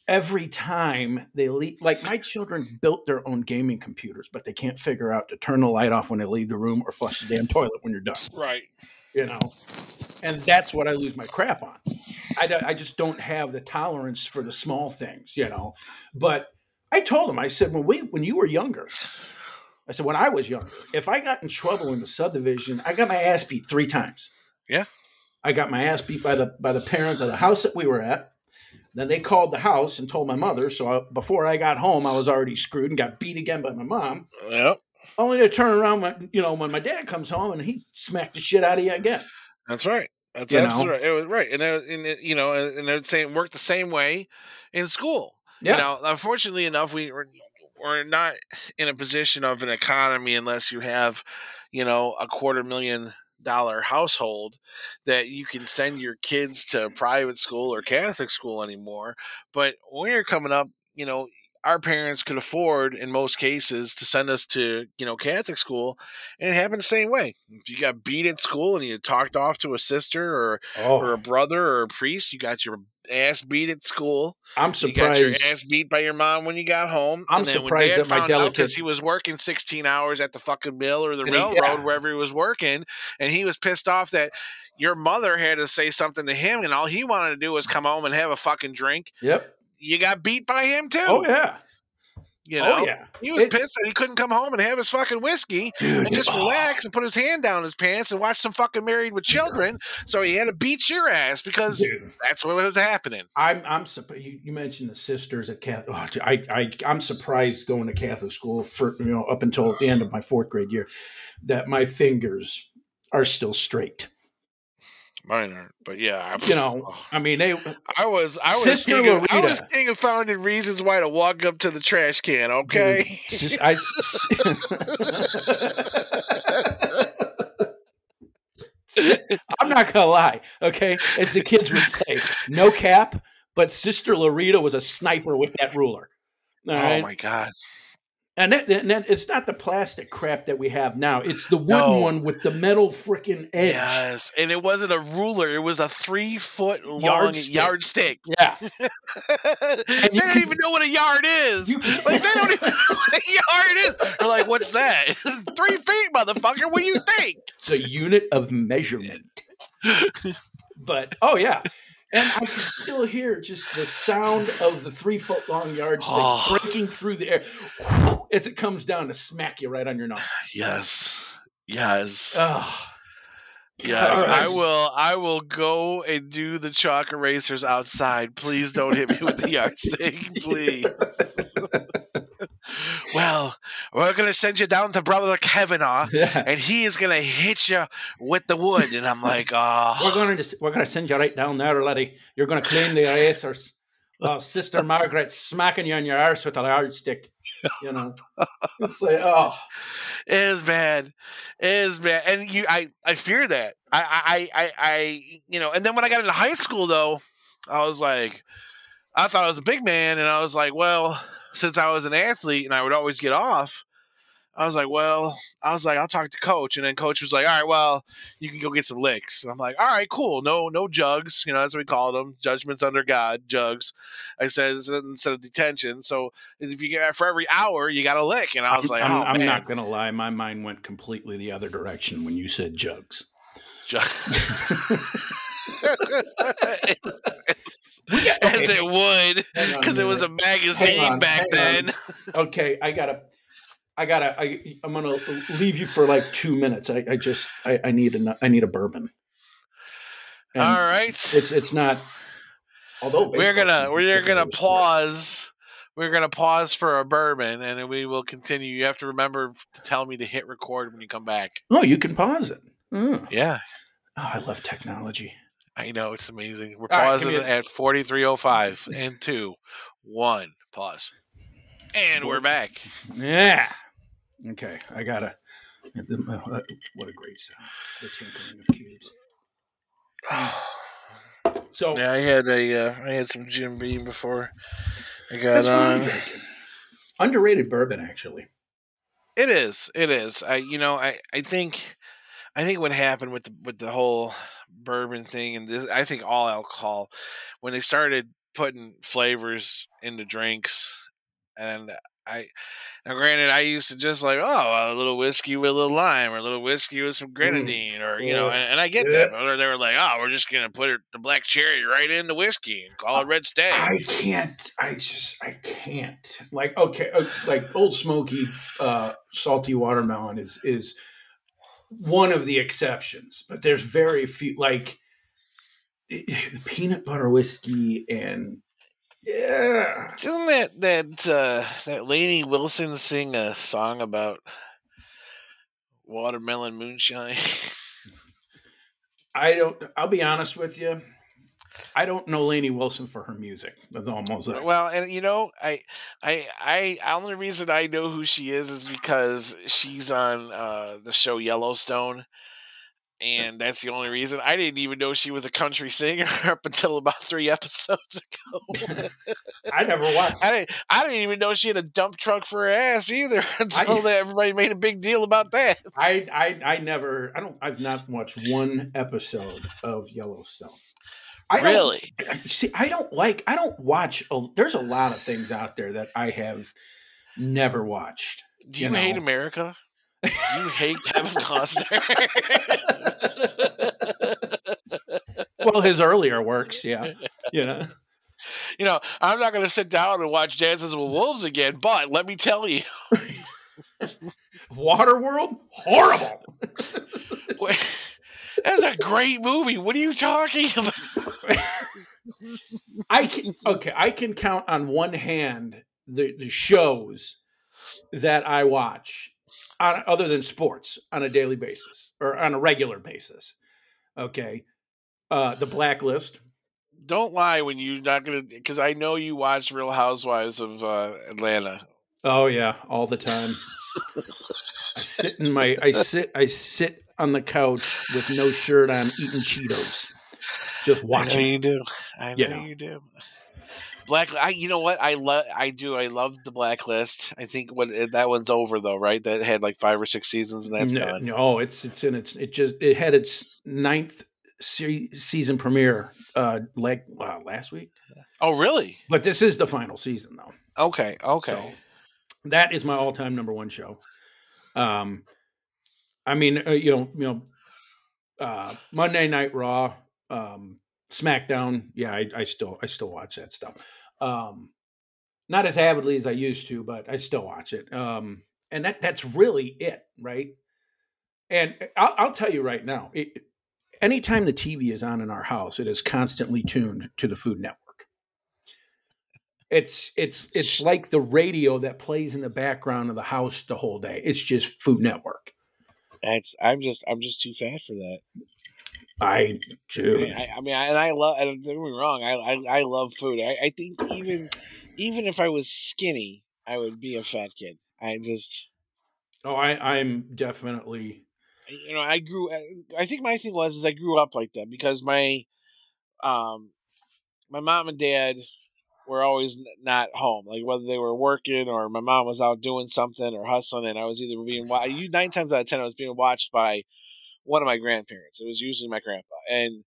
every time they leave, like my children built their own gaming computers, but they can't figure out to turn the light off when they leave the room or flush the damn toilet when you're done right you know and that's what i lose my crap on I, I just don't have the tolerance for the small things you know but i told him i said when we when you were younger i said when i was younger if i got in trouble in the subdivision i got my ass beat three times. Yeah. i got my ass beat by the by the parent of the house that we were at. Then they called the house and told my mother. So I, before i got home i was already screwed and got beat again by my mom. Yep. Only to turn around when you know when my dad comes home and he smacked the shit out of you again. That's right. That's You absolutely right. It was right, and, was- and it, you know, and they're saying work the same way in school. Yeah. You know, unfortunately enough, we we're, not in a position of an economy unless you have, you know, a quarter million dollar household that you can send your kids to private school or Catholic school anymore. But when you're coming up, you know, our parents could afford in most cases to send us to, you know, Catholic school and it happened the same way. If you got beat at school and you talked off to a sister or oh. or Oh, a brother or a priest, you got your ass beat at school. I'm surprised. You got your ass beat by your mom when you got home. I'm and then when surprised dad that my found out because he was working 16 hours at the fucking mill or the And he- railroad, yeah. wherever he was working, and he was pissed off that your mother had to say something to him, and all he wanted to do was come home and have a fucking drink. Yep. You got beat by him too. Oh yeah. You oh, know, Oh yeah. he was It- pissed that he couldn't come home and have his fucking whiskey Dude. and just oh. relax and put his hand down his pants and watch some fucking Married with Children. So he had to beat your ass because Dude. that's what was happening. I'm I'm you, you mentioned the sisters at Catholic. Oh, dude, I I I'm surprised going to Catholic school for you know up until the end of my fourth grade year that my fingers are still straight. Mine aren't, but yeah, I, You know, oh. I mean they. I was I was Sister king of, I was king of finding reasons why to walk up to the trash can. Okay, Dude, I, I'm not gonna lie, okay? As the kids would say, no cap, but Sister Loretta was a sniper with that ruler. All oh right, my god, and, that, and that, it's not the plastic crap that we have now; it's the wooden No. one with the metal freaking edge. yes, and it wasn't a ruler; it was a three foot long Yardstick. yardstick. Yeah, they don't can- even know what a yard is. You- like they don't even know what a yard is. They're like, "What's that? Three feet, motherfucker? What do you think?" it's a unit of measurement. but oh yeah, and I can still hear just the sound of the three foot long yardstick Oh. Ah. breaking through the air as it comes down to smack you right on your nose. Yes, yes. Oh, Yes, right, I will. I will go and do the chalk erasers outside. Please don't hit me with the yardstick, please. well, we're gonna send you down to brother Kavanaugh, yeah. and he is gonna hit you with the wood. And I'm like, oh, We're going to we're going to send you right down there, laddie. You're going to clean the erasers. Oh, Sister Margaret smacking you on your arse with a yardstick. You know, it's like oh, it is bad. It is bad, and you, I, I fear that. I, I, I, I, you know. And then when I got into high school, though, I was like, I thought I was a big man, and I was like, well, since I was an athlete and I would always get off, I was like, well, I was like, I'll talk to coach, and then coach was like, all right, well, you can go get some licks. And I'm like, all right, cool, no, no jugs, you know, that's what we called them, judgments under God, jugs. I said instead of detention. So if you get for every hour, you got a lick, and I was like, I'm, oh I'm not going to lie. My mind went completely the other direction when you said jugs. Ju- We got- As it would, because it was a magazine back then. okay, I gotta, I gotta, I, I'm gonna leave you for like two minutes. I, I just, I, I need a, I need a bourbon. And All right, It's, it's not. Although we're gonna we're is gonna pause. We're gonna pause for a bourbon, and then we will continue. You have to remember to tell me to hit record when you come back. Oh, you can pause it. Oh, Yeah, Oh, I love technology. I know it's amazing. We're All right, pausing give me a- at forty three oh five and two, one pause, and we're back. Yeah. Okay, I gotta. What a great sound! The tinkling of cubes. So Yeah, I had a uh, I had some Jim Beam before I got that's on. drinking. Underrated bourbon, actually. It is. It is. I you know, I I think I think what happened with the with the whole bourbon thing and this I think all alcohol when they started putting flavors into drinks and I now granted I used to just like oh a little whiskey with a little lime or a little whiskey with some grenadine or you know and, and I get Yeah. that but they were like oh we're just gonna put the black cherry right in the whiskey and call it red stag I can't. I just. I can't. Like okay, uh, like Ole Smoky, uh, salty watermelon is is one of the exceptions, but there's very few. Like eh, the peanut butter whiskey and yeah. Didn't that that uh, that Lainey Wilson sing a song about watermelon moonshine? I don't. I'll be honest with you. I don't know Lainey Wilson for her music. That's almost it. Well, and you know, I, I, I, the only reason I know who she is is because she's on uh, the show Yellowstone, and that's the only reason. I didn't even know she was a country singer up until about three episodes ago. I never watched. I didn't. I didn't even know she had a dump truck for her ass either until I, everybody made a big deal about that. I, I, I never. I don't. I've not watched one episode of Yellowstone. I really see. I don't like. I don't watch. A, there's a lot of things out there that I have never watched. Do you, you know? hate America? You hate Kevin Costner? well, his earlier works, yeah. You know. You know, I'm not going to sit down and watch Dances with Wolves again, but let me tell you. Waterworld? Horrible. That's a great movie. What are you talking about? I can okay, I can count on one hand the, the shows that I watch on, other than sports on a daily basis or on a regular basis. Okay. Uh the blacklist. Don't lie when you're not gonna because I know you watch Real Housewives of uh, Atlanta. Oh yeah, all the time. I sit in my I sit I sit on the couch with no shirt on, eating Cheetos, just watching. I know you do. I know you, know. you do. Black, I, you know what? I love, I do. I love the Blacklist. I think when eh, that one's over though, right? That had like five or six seasons, and that's no, done. No, it's it's in its it just it had its ninth se- season premiere uh like uh, last week. Oh, really? But this is the final season though. Okay, okay. So that is my all-time number one show. Um, I mean, uh, you know, you know, uh, Monday Night Raw, um, SmackDown. Yeah, I, I still I still watch that stuff. Um, not as avidly as I used to, but I still watch it. Um, and that that's really it, right? And uh, I'll, I'll tell you right now, it, anytime the TV is on in our house, it is constantly tuned to the Food Network. It's it's it's like the radio that plays in the background of the house the whole day. It's just Food Network. That's I'm just I'm just too fat for that. I too. I mean, I, I, mean, I, and I love. Don't get me wrong. I, I I love food. I, I think even even if I was skinny, I would be a fat kid. I just. Oh, I I'm definitely. You know, I grew. I think my thing was is I grew up like that because my, um, my mom and dad were always not home. Like whether they were working or my mom was out doing something or hustling, and I was either being you nine times out of ten I was being watched by one of my grandparents. It was usually my grandpa, and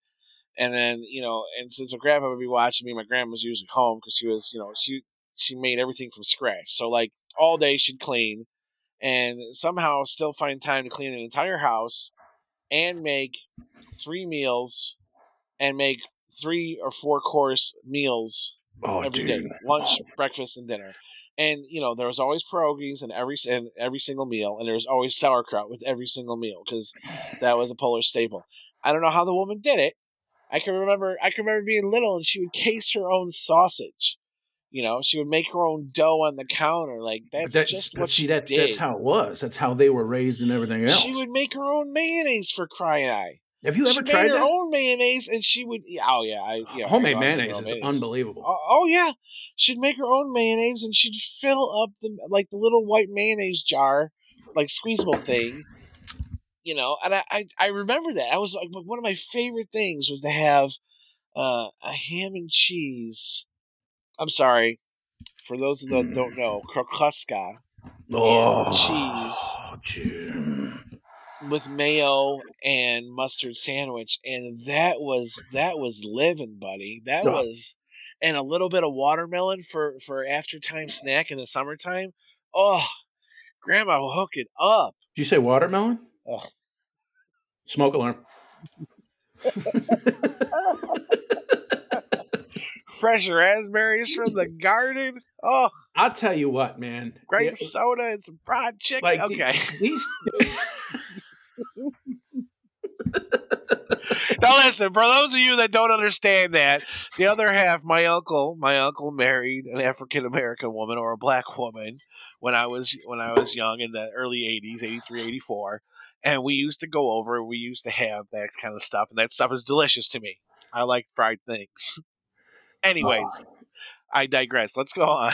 and then you know, and since my grandpa would be watching me, my grandma was usually home because she was you know she she made everything from scratch. So like all day she'd clean, and somehow still find time to clean an entire house, and make three meals, and make three or four course meals oh, every dude. day, lunch, oh. breakfast, and dinner. And you know there was always pierogies in every in every single meal, and there was always sauerkraut with every single meal because that was a Polish staple. I don't know how the woman did it. I can remember I can remember being little, and she would case her own sausage. You know, she would make her own dough on the counter. Like that's, that's just what she that's, did. That's how it was. That's how they were raised and everything else. She would make her own mayonnaise for crying out. Have you ever tried made her that? own mayonnaise, and she would. Oh yeah, I, yeah homemade mayonnaise is mayonnaise. unbelievable. Oh, oh, yeah, she'd make her own mayonnaise, and she'd fill up the like the little white mayonnaise jar, like squeezable thing. You know, and I, I, I remember that. I was like, one of my favorite things was to have uh, a ham and cheese. I'm sorry, for those of that don't know, krokuska oh, cheese. With mayo and mustard sandwich, and that was that was living, buddy. That was, and a little bit of watermelon for for after time snack in the summertime. Oh, Grandma will hook it up. Did you say watermelon? Oh. Smoke alarm. Fresh raspberries from the garden. Oh, I'll tell you what, man. Grape yeah. soda and some fried chicken. Like, okay, these now listen, for those of you that don't understand that, the other half, my uncle, my uncle married an African American woman or a black woman when I was when I was young in the early 80s, 83, 84. And we used to go over, we used to have that kind of stuff, and that stuff is delicious to me. I like fried things. Anyways, oh. I digress. Let's go on.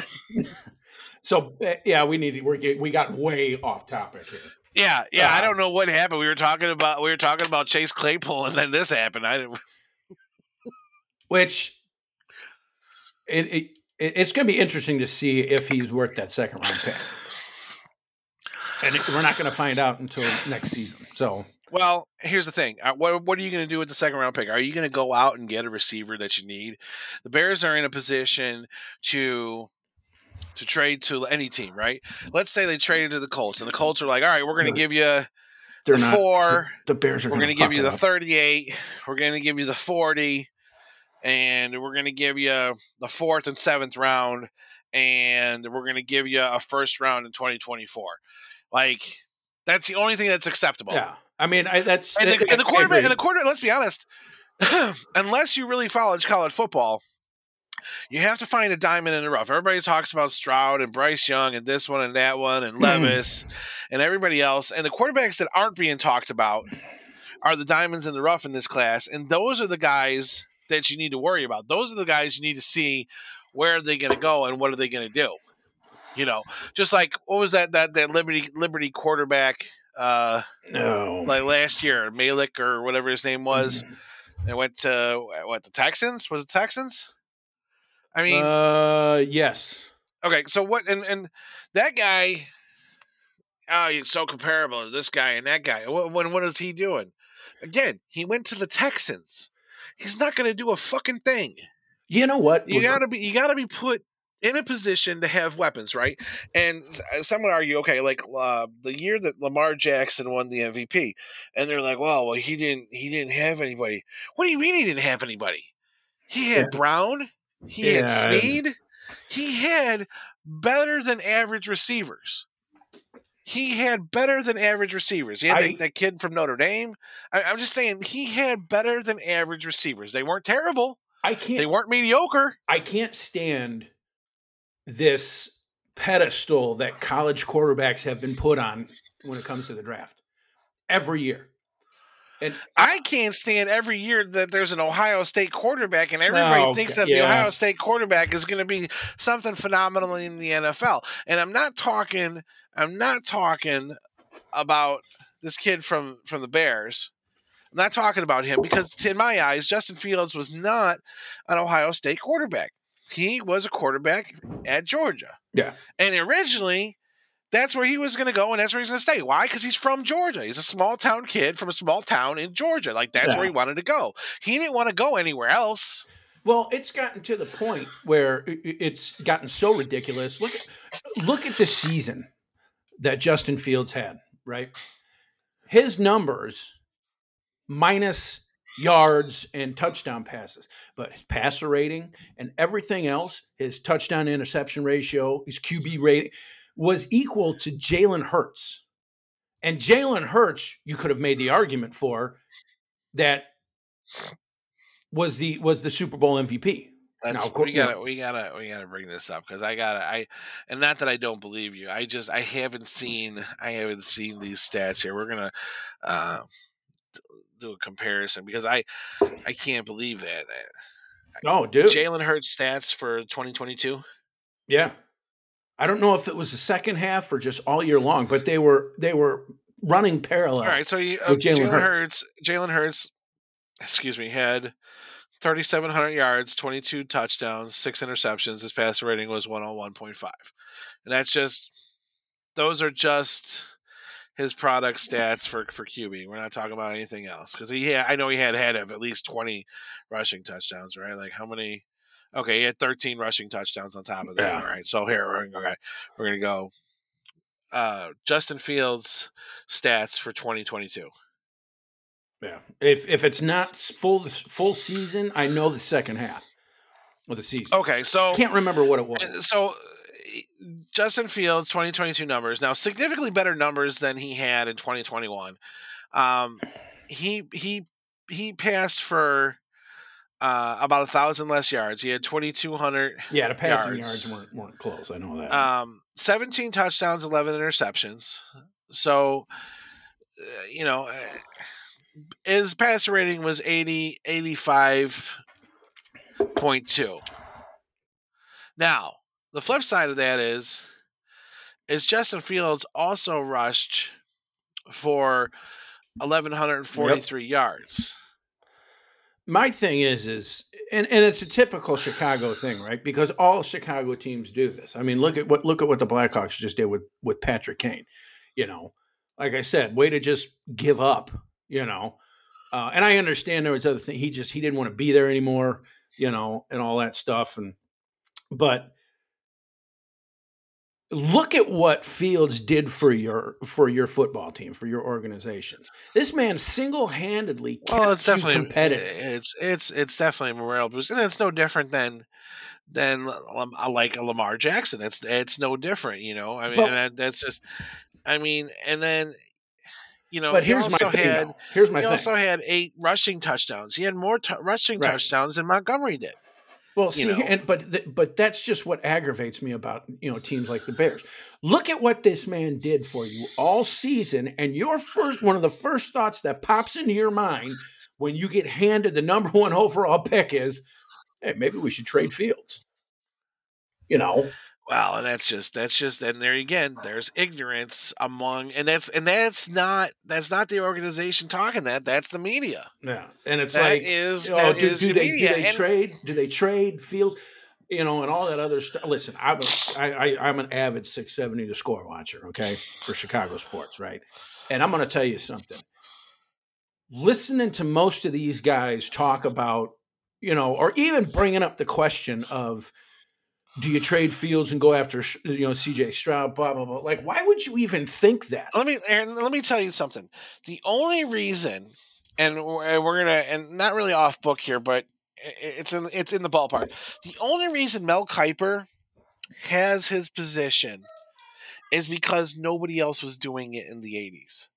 so uh, yeah, we need we we got way off topic here. Yeah, yeah. Uh, I don't know what happened. We were talking about we were talking about Chase Claypool, and then this happened. I didn't. Which it, it it's going to be interesting to see if he's worth that second round pick. And we're not going to find out until next season. So, well, here's the thing: uh, what what are you going to do with the second round pick? Are you going to go out and get a receiver that you need? The Bears are in a position to to trade to any team, right? Let's say they traded to the Colts, and the Colts are like, "All right, we're going to give you the not, four. The, Bears are. We're going to give you the up. thirty-eight. We're going to give you the forty, and we're going to give you the fourth and seventh round, and we're going to give you a first round in twenty twenty-four. Like that's the only thing that's acceptable. Yeah, I mean, I, that's and the, and the quarterback. And the quarterback. Let's be honest. unless you really follow college football, you have to find a diamond in the rough. Everybody talks about Stroud and Bryce Young and this one and that one and hmm. Levis and everybody else. And the quarterbacks that aren't being talked about are the diamonds in the rough in this class. And those are the guys that you need to worry about. Those are the guys you need to see where are they going to go and what are they going to do. You know, just like what was that that that Liberty Liberty quarterback uh no like last year, Malik or whatever his name was. Mm-hmm. And went to what the Texans? Was it Texans? I mean, uh, yes. Okay, so what? And and that guy, oh, he's so comparable to this guy and that guy. What when what is he doing? Again, he went to the Texans. He's not going to do a fucking thing. You know what? You gotta be. You gotta be put in a position to have weapons, right? And some would argue, okay, like uh, the year that Lamar Jackson won the MVP, and they're like, well, well, he didn't, he didn't have anybody. What do you mean he didn't have anybody? He had yeah. Brown, he yeah. had Snead. He had better than average receivers. He had better than average receivers. He had I, that, that, kid from Notre Dame. I, I'm just saying he had better than average receivers. They weren't terrible. I can't. They weren't mediocre. I can't stand this pedestal that college quarterbacks have been put on when it comes to the draft every year. And I can't stand every year that there's an Ohio State quarterback, and everybody oh, thinks that yeah. the Ohio State quarterback is going to be something phenomenal in the NFL. And I'm not talking. I'm not talking about this kid from from the Bears. I'm not talking about him because, in my eyes, Justin Fields was not an Ohio State quarterback. He was a quarterback at Georgia. Yeah. And originally, that's where he was going to go and that's where he's going to stay. Why? Because he's from Georgia. He's a small town kid from a small town in Georgia. Like that's yeah. where he wanted to go. He didn't want to go anywhere else. Well, it's gotten to the point where it's gotten so ridiculous. Look, look at the season that Justin Fields had. Right, his numbers minus yards and touchdown passes, but his passer rating and everything else, his touchdown interception ratio, his QB rating was equal to Jalen Hurts. And Jalen Hurts, you could have made the argument for that was the was the Super Bowl MVP. That's, now, we gotta we gotta we gotta bring this up because I gotta I and not that I don't believe you. I just I haven't seen I haven't seen these stats here. We're gonna uh, do a comparison because I I can't believe that. Oh, dude, Jalen Hurts stats for 2022. Yeah, I don't know if it was the second half or just all year long, but they were they were running parallel. All right, so you, uh, Jalen Hurts, Jalen Hurts, excuse me, had 3,700 yards, 22 touchdowns, six interceptions. His passer rating was 101.5, and that's just those are just his product stats for for QB. We're not talking about anything else because he had, I know he had had at least 20 rushing touchdowns, right? Like how many? Okay, he had 13 rushing touchdowns on top of that. Yeah. All right, so here we're gonna go. We're gonna go. Uh, Justin Fields stats for 2022. Yeah, if if it's not full full season, I know the second half of the season. Okay, so I can't remember what it was. So Justin Fields 2022 numbers now significantly better numbers than he had in 2021. Um, he he he passed for uh, about a thousand less yards. He had twenty two hundred. Yeah, the passing yards. yards, weren't weren't close. I know that. Um, seventeen touchdowns, eleven interceptions. So, uh, you know, uh, his passer rating was 80, 85.2. Now, the flip side of that is, is Justin Fields also rushed for eleven hundred forty three yards. My thing is, is and, and it's a typical Chicago thing, right? Because all Chicago teams do this. I mean, look at what look at what the Blackhawks just did with with Patrick Kane. You know, like I said, way to just give up. You know, uh, and I understand there was other thing. He just he didn't want to be there anymore. You know, and all that stuff. And but look at what Fields did for your for your football team, for your organizations. This man single handedly kept Well, it's you definitely competitive. It's it's it's definitely a morale boost, and it's no different than than um, like a Lamar Jackson. It's it's no different, you know. I mean, But- and that, that's just. I mean, and then you know, but he here's my also thing. had though. Here's my he thing. also had eight rushing touchdowns. He had more t- rushing Right. touchdowns than Montgomery did. Well, see, and but th- but that's just what aggravates me about you know teams like the Bears. Look at what this man did for you all season, and your first one of the first thoughts that pops into your mind when you get handed the number one overall pick is, "Hey, maybe we should trade Fields." You know, Well, and that's just that's just and there again, there's ignorance among and that's and that's not that's not the organization talking that. That's the media. yeah, and it's That like, is oh, do, is do the they do they And- trade? Do they trade Fields? You know, and all that other stuff. Listen, I'm a, I, I, I'm an avid 670 The Score watcher. Okay, for Chicago sports, right? And I'm going to tell you something. Listening to most of these guys talk about, you know, or even bringing up the question of, do you trade Fields and go after, you know, CJ Stroud? Blah blah blah. Like, why would you even think that? let me Aaron, let me tell you something. The only reason, and we're, gonna, and not really off book here, but it's in it's in the ballpark. The only reason Mel Kiper has his position is because nobody else was doing it in the '80s.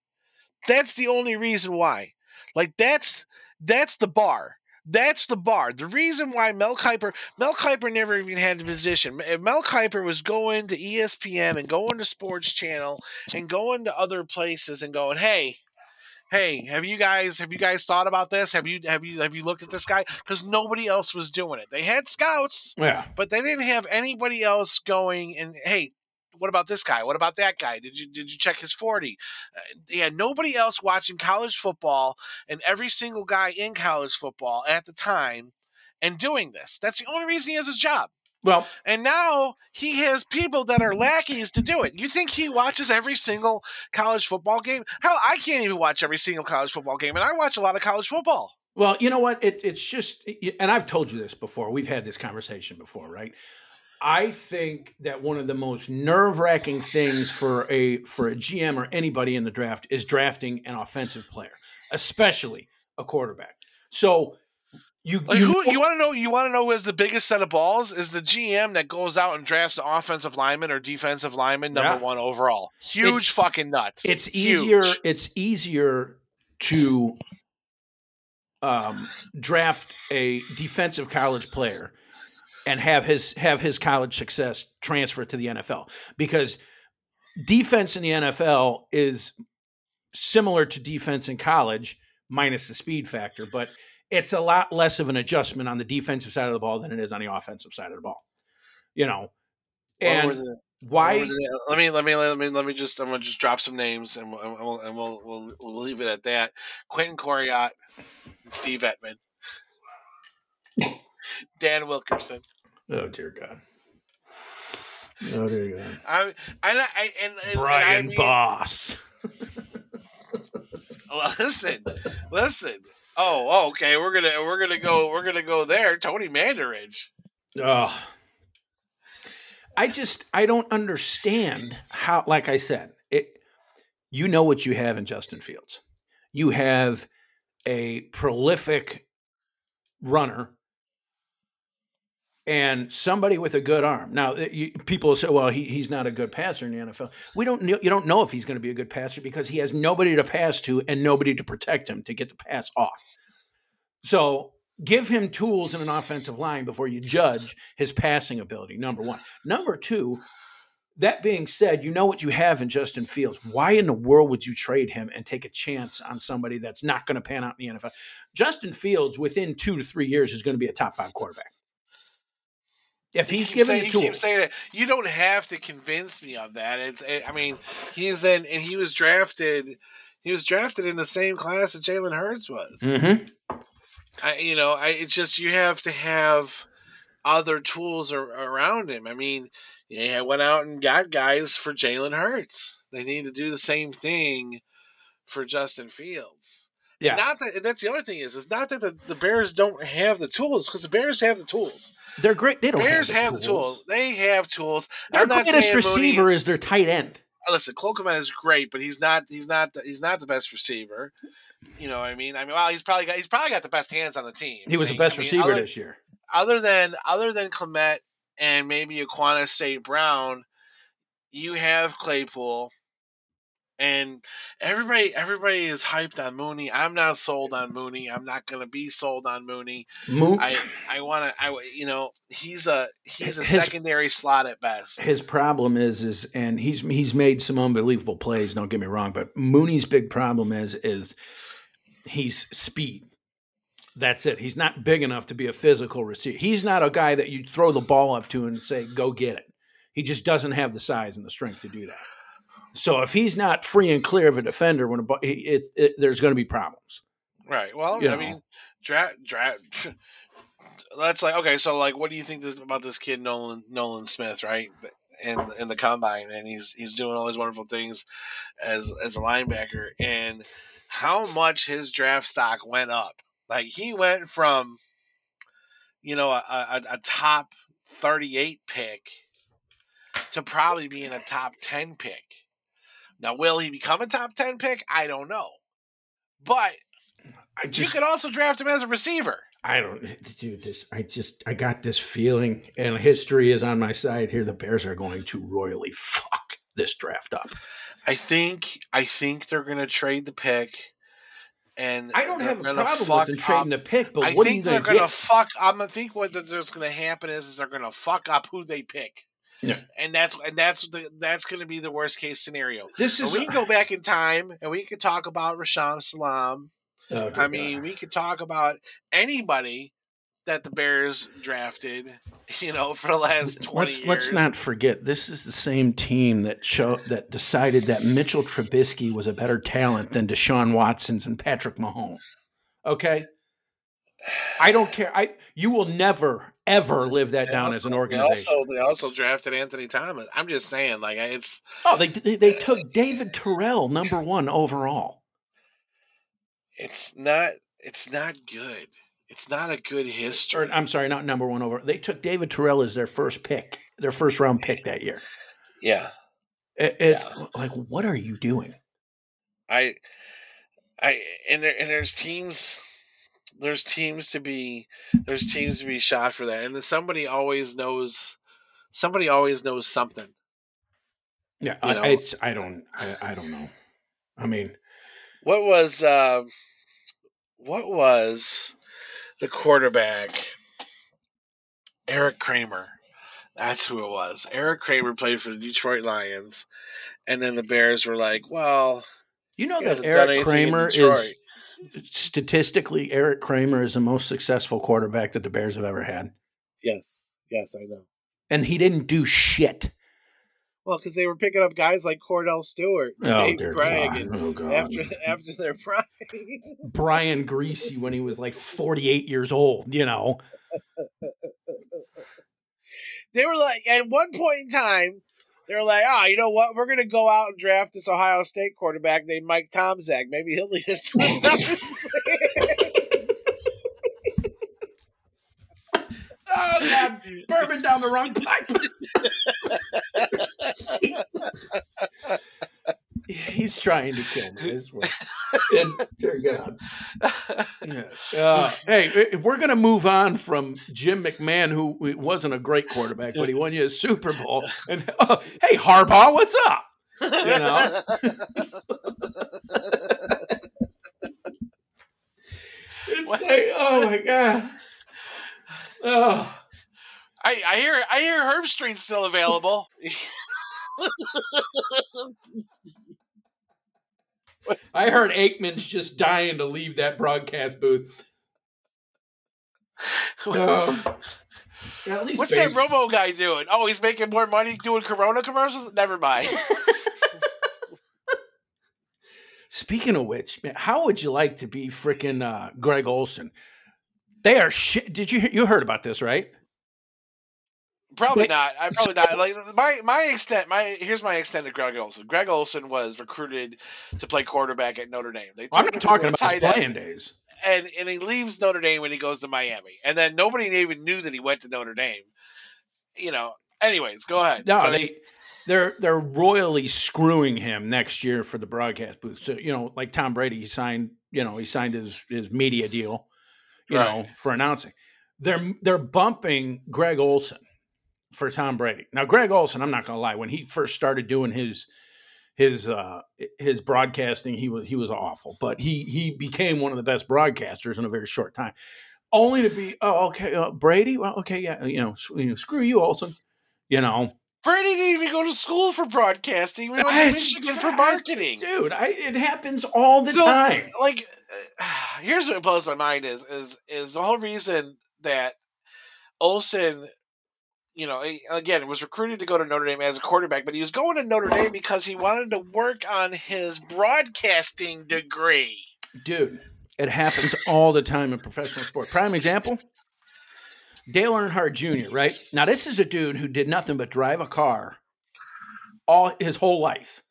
That's the only reason why. Like that's that's the bar. That's the bar. The reason why Mel Kiper, Mel Kiper never even had a position. If Mel Kiper was going to ESPN and going to Sports Channel and going to other places and going, hey, hey, have you guys have you guys thought about this? Have you have you have you looked at this guy? Because nobody else was doing it. They had scouts, Yeah, but they didn't have anybody else going and hey. What about this guy? What about that guy? Did you did you check his forty? Uh, yeah, nobody else watching college football and every single guy in college football at the time and doing this. That's the only reason he has his job. well, And now he has people that are lackeys to do it. You think he watches every single college football game? Hell, I can't even watch every single college football game, and I watch a lot of college football. Well, you know what? It, it's just, and I've told you this before. We've had this conversation before, right? I think that one of the most nerve-wracking things for a for a GM or anybody in the draft is drafting an offensive player, especially a quarterback. So you Like you, who you want to know? You want to know who has the biggest set of balls? Is the GM that goes out and drafts an offensive lineman or defensive lineman number Yeah. one overall? Huge It's- fucking nuts. it's Huge. easier it's easier to um, draft a defensive college player and have his have his college success transfer to the NFL because defense in the NFL is similar to defense in college minus the speed factor but it's a lot less of an adjustment on the defensive side of the ball than it is on the offensive side of the ball you know and why what were the- let me let me let me let me just I'm gonna just drop some names and we'll, and we'll, and we'll, we'll, we'll leave it at that. Quentin Coryatt and Steve Emtman. Dan Wilkinson. Oh dear god oh dear god I I, I and, and Brian and I mean, Boss. Listen, listen. Oh, oh, okay. We're gonna we're gonna go we're gonna go there. Tony Mandarich. Oh. I just I don't understand how like I said, it you know what you have in Justin Fields. You have a prolific runner and somebody with a good arm. Now, uh, you, people say, "Well, he, he's not a good passer in the NFL." We don't. You don't know if he's going to be a good passer because he has nobody to pass to and nobody to protect him to get the pass off. So give him tools in an offensive line before you judge his passing ability. Number one. Number two. That being said, you know what you have in Justin Fields. Why in the world would you trade him and take a chance on somebody that's not going to pan out in the NFL? Justin Fields, within two to three years, is going to be a top five quarterback. If he's given saying, the you tools, keep saying it. You don't have to convince me of that. It's. I mean, he's in, and he was drafted. He was drafted in the same class that Jalen Hurts was. Mhm. I, you know, I. It's just you have to have other tools ar- around him. I mean, yeah, went out and got guys for Jalen Hurts. They need to do the same thing for Justin Fields. Yeah, Not that that's the other thing is, it's not that the, the Bears don't have the tools because the Bears have the tools. they're great. They don't Bears have, have the tools. They have tools. Their I'm greatest receiver Mooney, is their tight end. Uh, listen, Cole Kmet is great, but he's not. He's not. The, he's not the best receiver. You know what I mean? I mean, well, he's probably got. He's probably got the best hands on the team. He was I the best I mean, receiver other, this year. other than other than Clement and maybe Equanimeous St. Brown, you have Claypool. And everybody, everybody is hyped on Mooney. I'm not sold on Mooney. I'm not going to be sold on Mooney. Moon, I, I want to, I, you know, he's a he's a His- secondary slot at best. his problem is is and he's he's made some unbelievable plays don't get me wrong but mooney's big problem is is he's speed that's it he's not big enough to be a physical receiver he's not a guy that you throw the ball up to and say go get it he just doesn't have the size and the strength to do that so if he's not free and clear of a defender when a, it, it, there's going to be problems Right. Well, You I know. mean, draft draft. That's like okay. So like, what do you think this, about this kid Nolan Nolan Smith? Right. In, in the combine, and he's he's doing all these wonderful things as as a linebacker, and how much his draft stock went up. Like he went from, you know, a, a, a top thirty eight pick to probably being a top ten pick. Now, will he become a top ten pick? I don't know, but i you just could also draft him as a receiver. I don't, dude. This, I just, I got this feeling, and history is on my side here. The Bears are going to royally fuck this draft up. I think I think they're going to trade the pick, and I don't have a problem with them trading the pick, but I what think you they're going to going to get? fuck. I'm gonna think what there's going to happen is, is they're going to fuck up who they pick. Yeah. And that's and that's the that's going to be the worst case scenario. This is. we can go back in time and we could talk about Rashaan Salaam. Oh, I mean, we could talk about anybody that the Bears drafted. You know, for the last twenty let's years. let's not forget this is the same team that show that decided that Mitchell Trubisky was a better talent than Deshaun Watson's and Patrick Mahomes. Okay, I don't care. I you will never ever live that They down also- as an They organization. also, they also drafted Anthony Thomas. I'm just saying, like it's oh, they, they they took David Terrell number one overall. it's not it's not good. It's not a good history. Or I'm sorry, not number one over. They took David Terrell as their first pick, their first round pick that year. Yeah, It- it's like, what are you doing? I, I and there, and there's teams, there's teams to be there's teams to be shot for that, and then somebody always knows, somebody always knows something. Yeah, You I, it's I don't I, I don't know. I mean, What was uh, what was the quarterback? Erik Kramer. That's who it was. Erik Kramer played for the Detroit Lions, and then the Bears were like, "Well, you know that Erik Kramer Detroit." is statistically Erik Kramer is the most successful quarterback that the Bears have ever had, Yes, yes, I know. and he didn't do shit. Well, because they were picking up guys like Kordell Stewart, Oh, Dave Krieg, and Oh, after after their prime. Brian Griese when he was like 48 years old, you know. they were like, at one point in time, they were like, "Ah, you know what? We're gonna go out and draft this Ohio State quarterback named Mike Tomczak. Maybe he'll lead us to a promised land." Oh God, bourbon down the wrong pipe. He's trying to kill me. I swear. And, dear God. Yeah. Uh, hey, we're going to move on from Jim McMahon, who wasn't a great quarterback, but he won you a Super Bowl. And oh, hey, Harbaugh, what's up? You know, it's It's like, oh my god. Oh. I, I hear I hear Herbstreit's still available. I heard Aikman's just dying to leave that broadcast booth. Um, at least What's base- that Romo guy doing? Oh, he's making more money doing Corona commercials. Never mind. Speaking of which, man, how would you like to be freaking uh, Greg Olsen? They are shit. Did you you heard about this, right? Probably But- not. I probably not. Like my my extent. My here's my extent of Greg Olsen. Greg Olsen was recruited to play quarterback at Notre Dame. They I'm not talking about tight playing days. and and he leaves Notre Dame when he goes to Miami, and then nobody even knew that he went to Notre Dame. You know. Anyways, go ahead. No, So they he- they're they're royally screwing him next year for the broadcast booth. So you know, like Tom Brady, he signed you know he signed his his media deal, you know, for announcing. They're they're bumping Greg Olsen for Tom Brady. Now, Greg Olsen, I'm not gonna lie, when he first started doing his his uh his broadcasting, he was he was awful, but he he became one of the best broadcasters in a very short time. Only to be oh okay uh, Brady well okay yeah you know, you know screw you Olsen you know Brady didn't even go to school for broadcasting. We went I- to Michigan for marketing. dude. I, it happens all the So, time. like, uh, here's what blows my mind is is is the whole reason that Olsen, you know, he- again was recruited to go to Notre Dame as a quarterback, but he was going to Notre Dame because he wanted to work on his broadcasting degree. Dude, it happens all the time in professional sport. Prime example Dale Earnhardt Jr., right? Now, this is a dude who did nothing but drive a car all his whole life,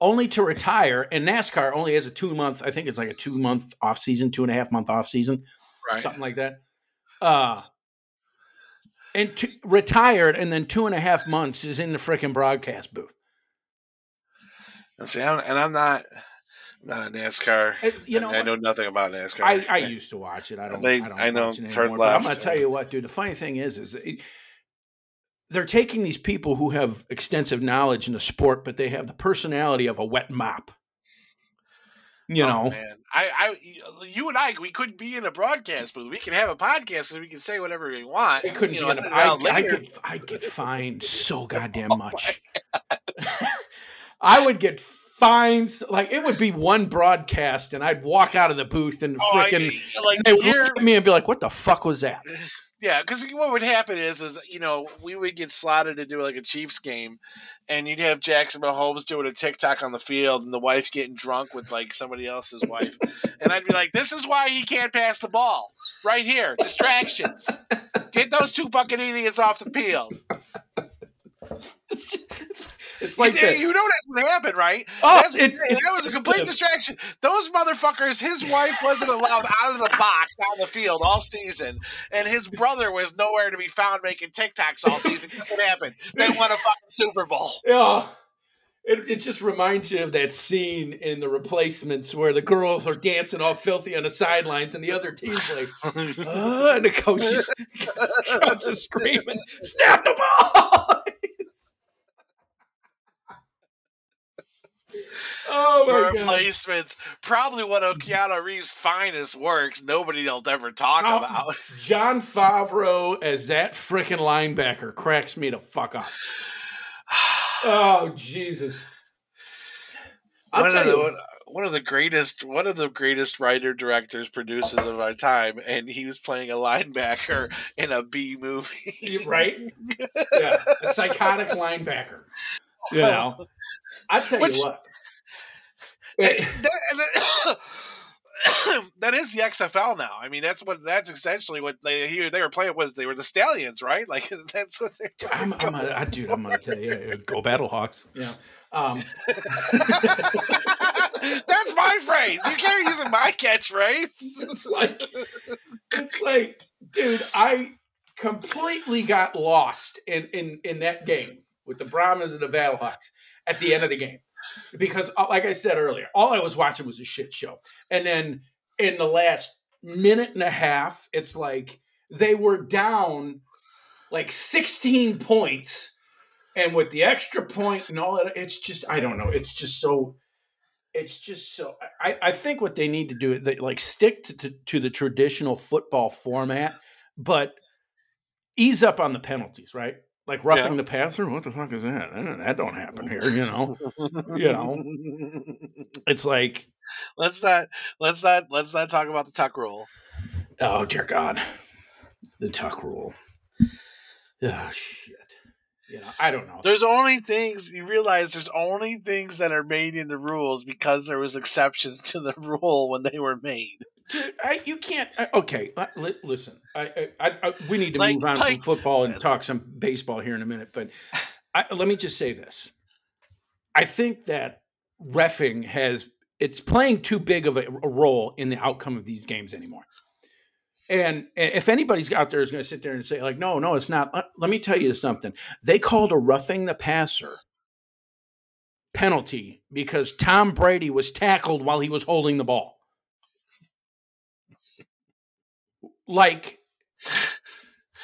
only to retire. And NASCAR only has a two month, I think it's like a two month off season, two and a half month off season, Right. something like that. Uh, and retired, and then two and a half months is in the freaking broadcast booth. And see, I'm, and I'm not not a NASCAR. It's- you know I what? know nothing about NASCAR. I, I used to watch it. I don't. They- I, don't I know, turn but I'm gonna tell you what, dude. The funny thing is, is it, they're taking these people who have extensive knowledge in the sport, but they have the personality of a wet mop. You Oh, know, man, I, I, uh, you and I, we couldn't be in a broadcast booth. We can have a podcast because we can say whatever we want. it couldn't you be. know, I, out I get, I get fined so oh goddamn Oh much. I would get fines like it would be one broadcast, and I'd walk out of the booth and Oh, I- freaking. like They would look at me and be like, "What the fuck was that?" yeah. Because what would happen is, is you know, we would get slotted to do like a Chiefs game, and you'd have Jackson Mahomes doing a TikTok on the field, and the wife getting drunk with like somebody else's wife, and I'd be like, "This is why he can't pass the ball, right here, distractions. Get those two fucking idiots off the field." It's, it's, it's like you, you know that's what happened, right? Oh, That's- it- that was a complete distraction. Those motherfuckers, his wife wasn't allowed out of the box on the field all season, and his brother was nowhere to be found making TikToks all season. Guess what happened? They won a fucking Super Bowl. Yeah. It, it just reminds you of that scene in the replacements where the girls are dancing all filthy on the sidelines and the other team's like, oh, and the coach is, coach is screaming, snap the ball! Oh my god. Replacements, probably one of Keanu Reeves' finest works. Nobody'll ever talk Oh. about. Jon Favreau as that freaking linebacker cracks me the fuck up. Oh Jesus! I'll one tell of the you, one, one of the greatest one of the greatest writer directors producers of our time, and he was playing a linebacker in a B movie. Right? Yeah, a psychotic linebacker. You oh. know, I tell Which- you what. That- that- that is the XFL now. I mean, that's what that's essentially what they he, they were playing was they were the Stallions, right? Like that's what they. I'm, I'm gonna, dude, I'm gonna tell you, go Battlehawks. Yeah. Um, that's my phrase. You can't use my catchphrase. it's like, it's like, dude, I completely got lost in in in that game with the Brahmas and the Battlehawks at the end of the game because, uh, like I said earlier, all I was watching was a shit show, and then in the last minute and a half, it's like they were down like 16 points, and with the extra point and all that, it's just I don't know, it's just so. it's just so I, I think what they need to do is like stick to, to, to the traditional football format, but ease up on the penalties, right? Like roughing the passer. What the fuck is that? Eh, that don't happen here, you know. you know, it's like let's not let's not let's not talk about the tuck rule. Oh dear God, the tuck rule. Oh shit. You know, I don't know. There's only things you realize. There's only things that are made in the rules because there was exceptions to the rule when they were made. Dude, I, you can't. I, okay, li- listen. I, I, I, we need to like, move on like, from football and talk some baseball here in a minute. But let me just say this: I think that refing has it's playing too big of a, a role in the outcome of these games anymore. And if anybody's out there is going to sit there and say, like, no, no, it's not. Let me tell you something. They called a roughing the passer penalty because Tom Brady was tackled while he was holding the ball. Like,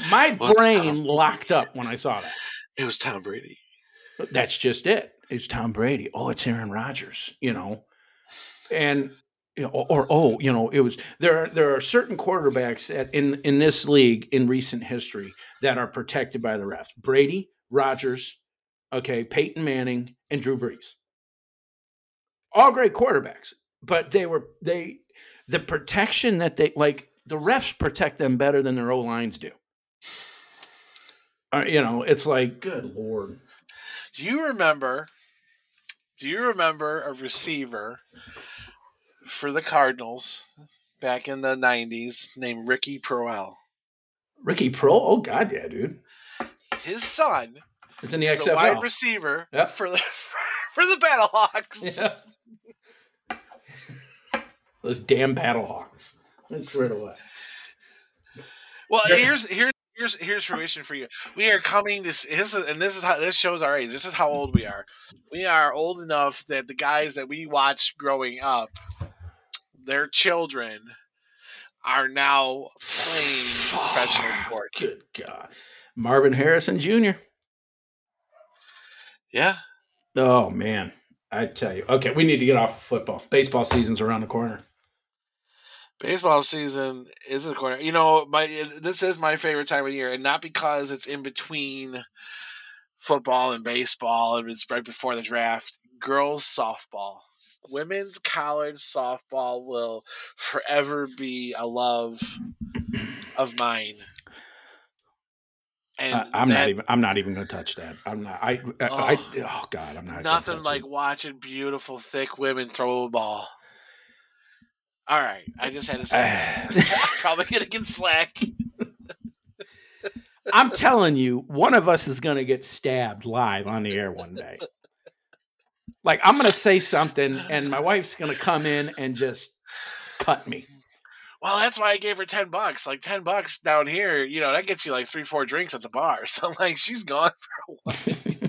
my brain locked up when I saw that. It was Tom Brady. That's just it. It's Tom Brady. Oh, it's Aaron Rodgers, you know. And you know, or, or, oh, you know, it was there. Are, there are certain quarterbacks that in in this league in recent history that are protected by the refs: Brady, Rodgers, okay, Peyton Manning, and Drew Brees. All great quarterbacks, but they were they the protection that they like the refs protect them better than their O lines do. Uh, you know, it's like good lord. Do you remember? Do you remember a receiver for the Cardinals back in the ¡90s named Ricky Proehl. Ricky Pro? Oh God, yeah, dude. His son is in the XFL. a wide receiver yep. for the for the Battlehawks. Yeah. Those damn Battlehawks. That's right away. Well, here's here's here's here's fruition for you. We are coming to this, and this is how this shows our age. This is how old we are. We are old enough that the guys that we watched growing up their children are now playing professional sports. Good God. Marvin Harrison Jr. Yeah. Oh man. I tell you. Okay, we need to get off of football. Baseball season's around the corner. Baseball season is the corner. You know, my this is my favorite time of year, and not because it's in between football and baseball, and it's right before the draft. Girls softball women's college softball will forever be a love of mine. And I, am not even. I'm not even going to touch that. I'm not. I, I, oh, I. Oh God, I'm not. Nothing like it. watching beautiful, thick women throw a ball. All right, I just had to say. probably gonna get slack. I'm telling you, one of us is going to get stabbed live on the air one day like I'm gonna say something and my wife's gonna come in and just cut me. Well, that's why I gave her ten bucks. Like ten bucks down here, you know, that gets you like three, four drinks at the bar. So like she's gone for a while.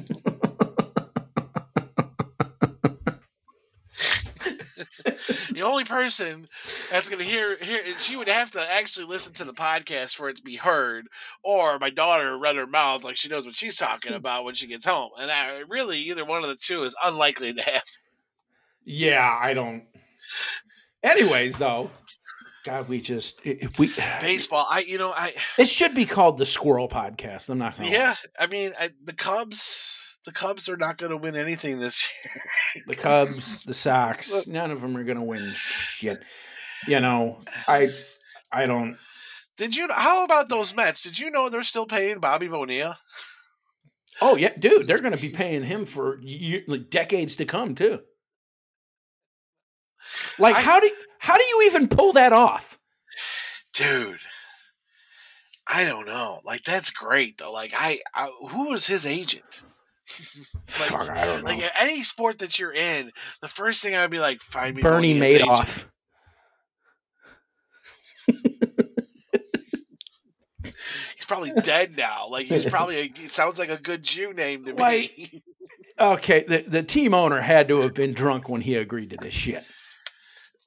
the only person that's going to hear, hear she would have to actually listen to the podcast for it to be heard, or my daughter run her mouth like she knows what she's talking hmm. about when she gets home. And I, really, either one of the two is unlikely to happen. Yeah, I don't. Anyways, though, God, we just if we baseball. I you know I it should be called the Squirrel Podcast. I'm not. Gonna yeah, lie. I mean I, the Cubs the Cubs are not going to win anything this year. the Cubs, the Sox, none of them are going to win shit. You know, I I don't. Did you? How about those Mets? Did you know they're still paying Bobby Bonilla? Oh yeah, dude, they're going to be paying him for year, like decades to come too. Like I, how do how do you even pull that off, dude? I don't know. Like that's great though. Like I, I who was his agent? Like, Fuck, I don't know. Like any sport that you're in, the first thing I would be like, find me Bernie Madoff. he's probably dead now. Like he's probably. A, it sounds like a good Jew name to like, me. okay, the the team owner had to have been drunk when he agreed to this shit.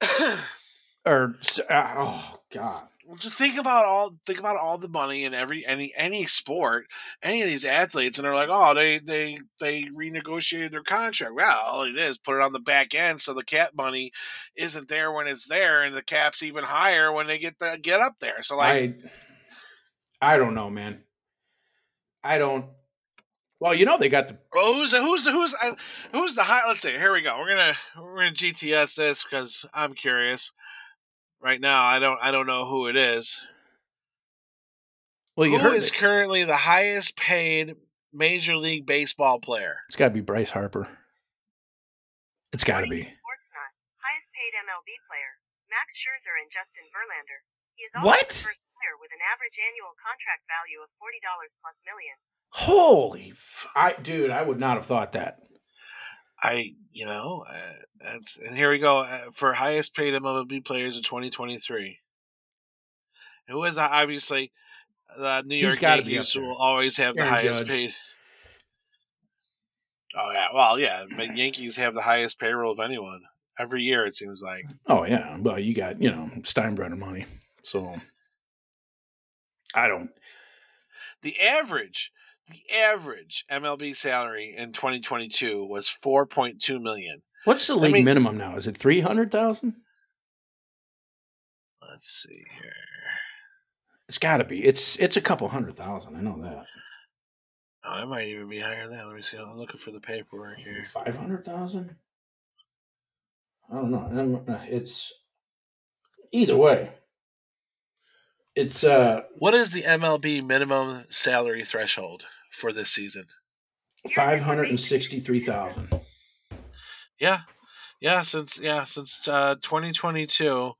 or uh, oh god. Just think about all think about all the money in every any any sport, any of these athletes, and they're like, oh, they they they renegotiated their contract. Well, all it is put it on the back end, so the cap money isn't there when it's there, and the cap's even higher when they get the get up there. So like, I, I don't know, man. I don't. Well, you know they got the oh, who's who's who's uh, who's the high? Let's see. Here we go. We're gonna we're gonna GTS this because I'm curious. Right now, I don't I don't know who it is. well. You Who heard is it. currently the highest paid Major League Baseball player? It's got to be Bryce Harper. It's got to be. to highest paid MLB player, Max Scherzer and Justin Verlander. He is also What? the first player with an average annual contract value of forty dollars plus million. Holy, f- I dude, I would not have thought that. I you know uh, that's and here we go uh, for highest paid MLB players in 2023. Who is uh, obviously the New York Yankees will always have the highest Judge. paid. Oh yeah, well yeah, but Yankees have the highest payroll of anyone every year. It seems like. Oh yeah, well you got you know Steinbrenner money, so I don't. The average, the average MLB salary in 2022 was 4.2 million. What's the I league mean- minimum now? Is it three hundred thousand? Let's see here. It's got to be. It's it's a couple hundred thousand. I know that. Oh, it might even be higher than that. Let me see. I'm looking for the paperwork here. Five hundred thousand. I don't know. It's either way. It's uh What is the MLB minimum salary threshold for this season? five hundred and sixty-three thousand. Yeah, yeah. Since yeah, since uh, 2022,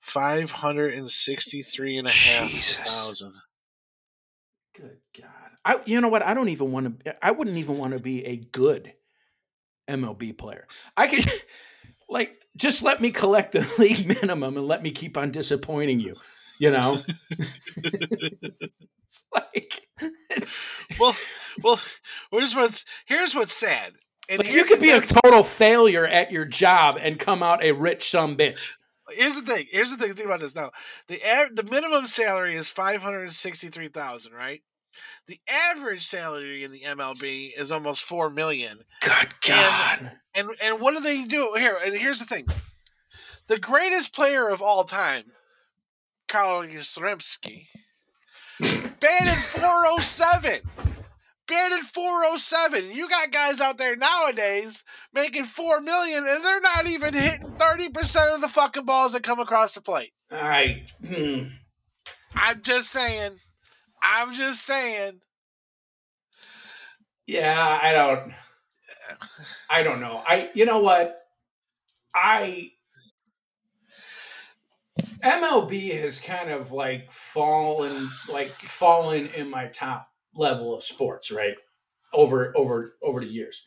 five hundred and sixty-three and a half Jesus. thousand. Good God! I you know what? I don't even want to. I wouldn't even want to be a good MLB player. I could like just let me collect the league minimum and let me keep on disappointing you. You know, it's like Well, well, here's what's here's what's sad. And like you could be a total failure at your job and come out a rich some bitch. Here's the thing. Here's the thing. Think about this now. The the minimum salary is five hundred sixty three thousand, right? The average salary in the MLB is almost four million. Good God! And and what do they do here? And here's the thing: the greatest player of all time, Carl Yastrzemski, batted four seven. Batted four oh seven. You got guys out there nowadays making four million, and they're not even hitting thirty percent of the fucking balls that come across the plate. I hmm. I'm just saying. I'm just saying. yeah, I don't. I don't know. I you know what? I MLB has kind of like fallen like fallen in my top level of sports, right? Over over over the years.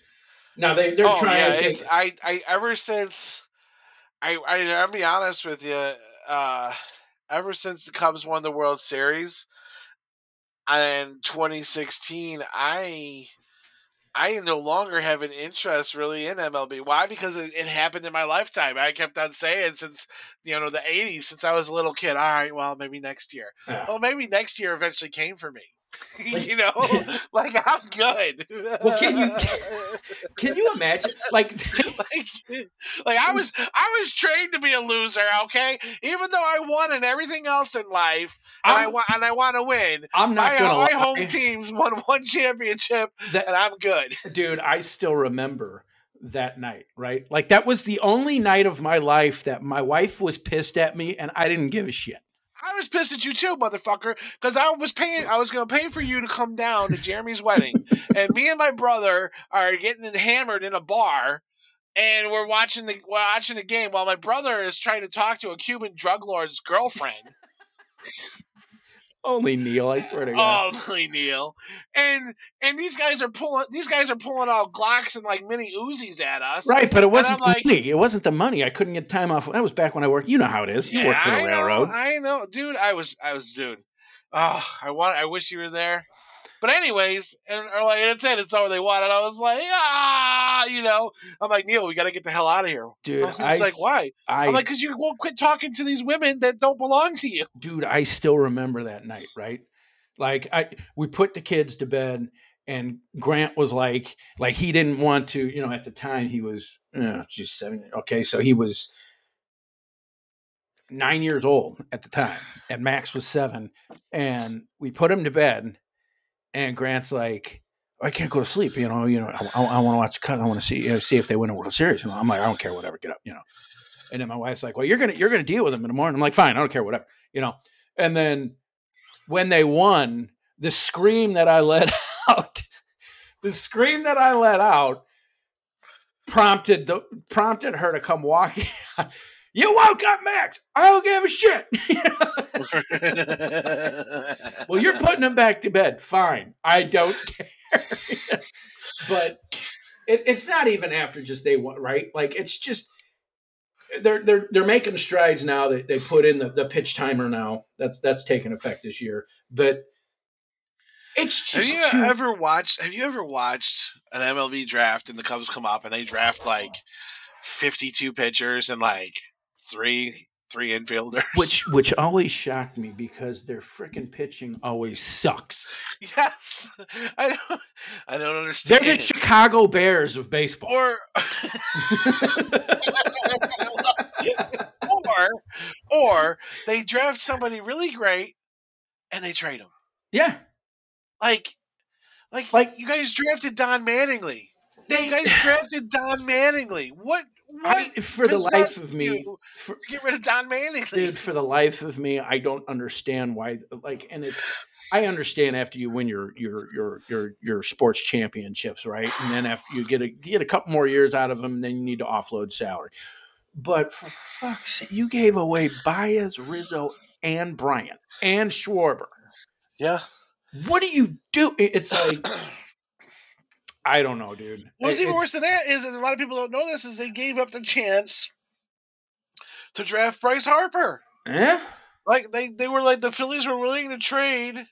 Now they they're oh trying yeah, to it's I I ever since I I I'll be honest with you. Uh, ever since the Cubs won the World Series in 2016, I I no longer have an interest really in MLB. Why? Because it, it happened in my lifetime. I kept on saying since you know the 80s, since I was a little kid. All right, well maybe next year. Yeah. Well, maybe next year eventually came for me. you know, like I'm good. Well, can you- Can you imagine like like, like I was I was trained to be a loser, okay? Even though I won in everything else in life, and i want and I want to win. I'm not My, gonna my lie. home teams won one championship, That- and I'm good. dude, I still remember that night, right? Like that was the only night of my life that my wife was pissed at me and I didn't give a shit. I was pissed at you too, motherfucker, because I was paying. I was going to pay for you to come down to Jeremy's wedding, and me and my brother are getting hammered in a bar, and we're watching the we're watching the game while my brother is trying to talk to a Cuban drug lord's girlfriend. Only Neil, I swear to God. Oh, Neil, and and these guys are pulling these guys are pulling out Glocks and like mini Uzis at us. Right, but it wasn't the like- money. It wasn't the money. I couldn't get time off. That was back when I worked. You know how it is. You Yeah, work for the I railroad. Know, I know, dude. I was, I was, dude. Oh, I want. I wish you were there. But anyways, and or like that's it. It's all they want. And I was like, ah, you know. I'm like Neil, we got to get the hell out of here. dude. He's I, like, why? I, I'm like, because you won't quit talking to these women that don't belong to you. dude, I still remember that night, right? Like I we put the kids to bed and Grant was like like he didn't want to, you know, at the time he was you know, just seven okay, so he was nine years old at the time, and Max was seven, and we put him to bed, and Grant's like, oh, I can't go to sleep, you know, you know, I, I, I want to watch cut, I want to see you know, see if they win a World Series. And I'm like, I don't care, whatever, get up, you know. And then my wife's like, Well, you're gonna you're gonna deal with them in the morning. I'm like, fine, I don't care, whatever, you know. And then when they won, the scream that I let out, the scream that I let out prompted the prompted her to come walking. you woke up Max. I don't give a shit. well, you're putting them back to bed. Fine. I don't care. but it, it's not even after just they want right. Like it's just they're they're they're making strides now. They they put in the, the pitch timer now. That's that's taken effect this year. But it's Have you too- ever watched? Have you ever watched an MLB draft and the Cubs come up and they draft like fifty-two pitchers and like three three infielders? which which always shocked me because their freaking pitching always sucks. yes, I don't. I don't understand. They're the Chicago Bears of baseball. or or or they draft somebody really great and they trade him. yeah, Like, like, Like- you guys drafted Don Mattingly. they You guys drafted Don Mattingly. What? I, for the life of me, for, get rid of Don Mattingly. dude, for the life of me, I don't understand why. Like, and it's I understand after you win your your your your your sports championships, right? And then after you get a get a couple more years out of them, then you need to offload salary. But for fuck's sake, you gave away Baez, Rizzo, and Bryant and Schwarber. yeah. What do you do? It's like I don't know, dude. What's even worse than that is, and a lot of people don't know this, is they gave up the chance to draft Bryce Harper. Eh? Like they, they were like the Phillies were willing to trade,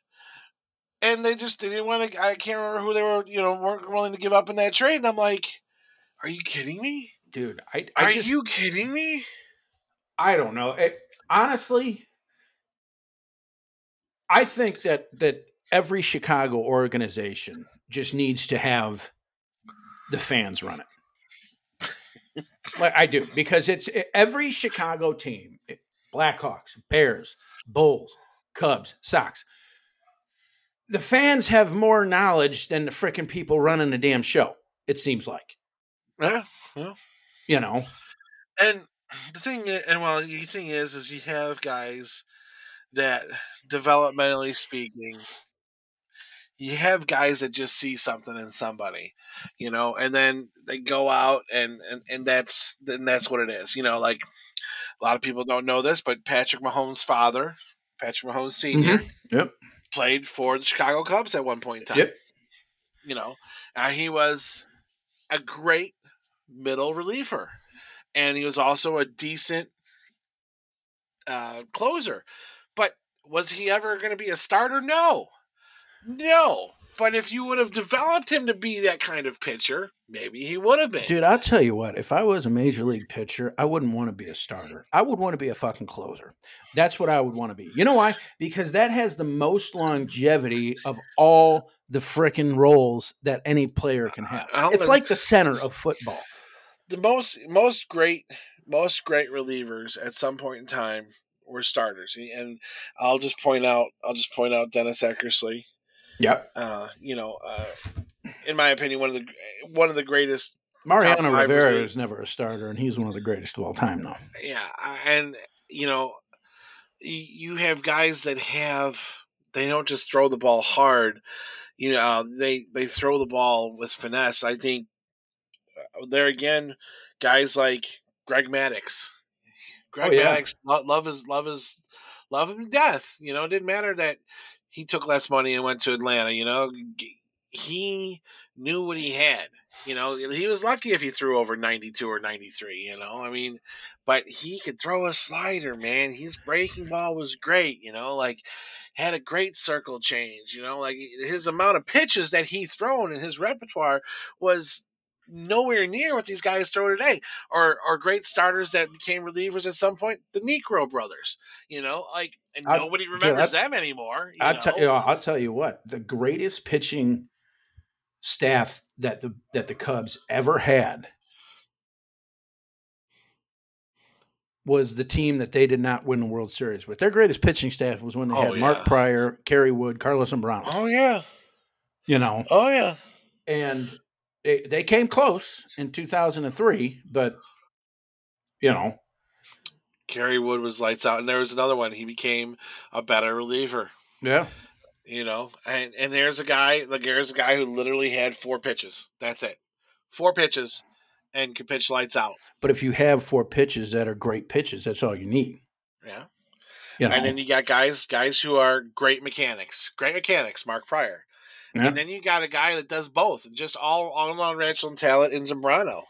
and they just they didn't want to. I can't remember who they were. You know, weren't willing to give up in that trade. And I'm like, are you kidding me? dude. I, I Are just, you kidding me? I don't know. It, honestly, I think that that every Chicago organization just needs to have the fans run it. like I do because it's every Chicago team, eh, Blackhawks, Bears, Bulls, Cubs, Sox. The fans have more knowledge than the freaking people running the damn show. It seems like, Yeah. you know. And the thing, and well, the thing is, is you have guys that, developmentally speaking, you have guys that just see something in somebody, you know, and then they go out and and and that's then that's what it is, you know. Like a lot of people don't know this, but Patrick Mahomes' father, Patrick Mahomes senior Yep. played for the Chicago Cubs at one point in time. Yep. You know, uh, he was a great middle reliever, and he was also a decent uh, closer. But was he ever going to be a starter? No, no. But if you would have developed him to be that kind of pitcher, maybe he would have been. Dude, I'll tell you what, if I was a major league pitcher, I wouldn't want to be a starter. I would want to be a fucking closer. That's what I would want to be. You know why? Because that has the most longevity of all the frickin' roles that any player can have. I'll It's like the center of football. the most most great most great relievers at some point in time were starters, and I'll just point out I'll just point out Dennis Eckersley. Yep. Uh, you know, uh, in my opinion, one of the one of the greatest. Mariano Rivera is never a starter, and he's one of the greatest of all time, though. Yeah, and you know, you have guys that have they don't just throw the ball hard. You know, uh, they they throw the ball with finesse. I think uh, there again, guys like Greg Maddux. Greg Oh, yeah. Maddux, lo- love is love is love him to death. You know, it didn't matter that he took less money and went to Atlanta. You know, he knew what he had. You know, he was lucky if he threw over 92 or 93, you know. I mean, but he could throw a slider, man. His breaking ball was great, you know, like had a great circle change, you know, like his amount of pitches that he thrown in his repertoire was nowhere near what these guys throw today or or great starters that became relievers at some point the Niekro brothers you know like and I- nobody dude, remembers I- them anymore you I'll, know? tell you, I'll tell you what, the greatest pitching staff that the that the Cubs ever had was the team that they did not win the World Series with. Their greatest pitching staff was when they Oh, had Mark. Prior, Kerry Wood, Carlos Zambrano. oh yeah You know, oh yeah and they, they came close in 2003, but you know, Kerry Wood was lights out and there was another one he became a better reliever. Yeah. you know and and there's a guy like there's a guy who literally had four pitches that's it. Four pitches and could pitch lights out. But if you have four pitches that are great pitches, that's all you need. yeah. You know, and then you got guys guys who are great mechanics great mechanics mark prior Yeah. and then you got a guy that does both just all all around natural talent in zambrano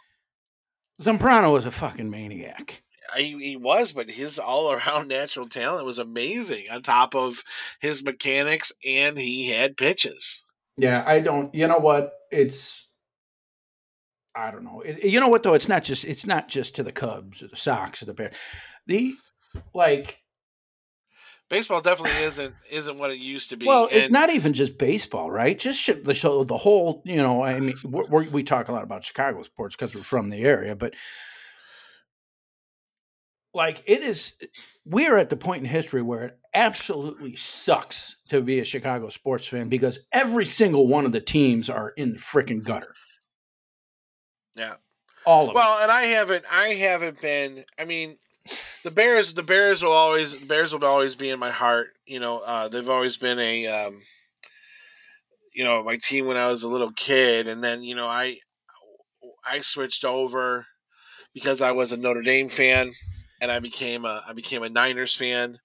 Zambrano was a fucking maniac. he, he was but his all around natural talent was amazing on top of his mechanics and he had pitches Yeah, I don't. You know what? It's. I don't know. It, you know what though? It's not just. It's not just to the Cubs or the Sox or the Bears. The like. Baseball definitely isn't isn't what it used to be Well, it's not even just baseball, right? Just sh- the so the whole. You know, I mean, we're, we're, we talk a lot about Chicago sports because we're from the area, but like it is, we're at the point in history where it absolutely sucks to be a Chicago sports fan because every single one of the teams are in the freaking gutter. yeah All of them. Well, and I haven't, I haven't been. I mean, the Bears, the Bears will always, Bears will always be in my heart. You know, uh, they've always been a, um, you know, my team when I was a little kid, and then you know, I, I switched over because I was a Notre Dame fan, and I became a, I became a Niners fan.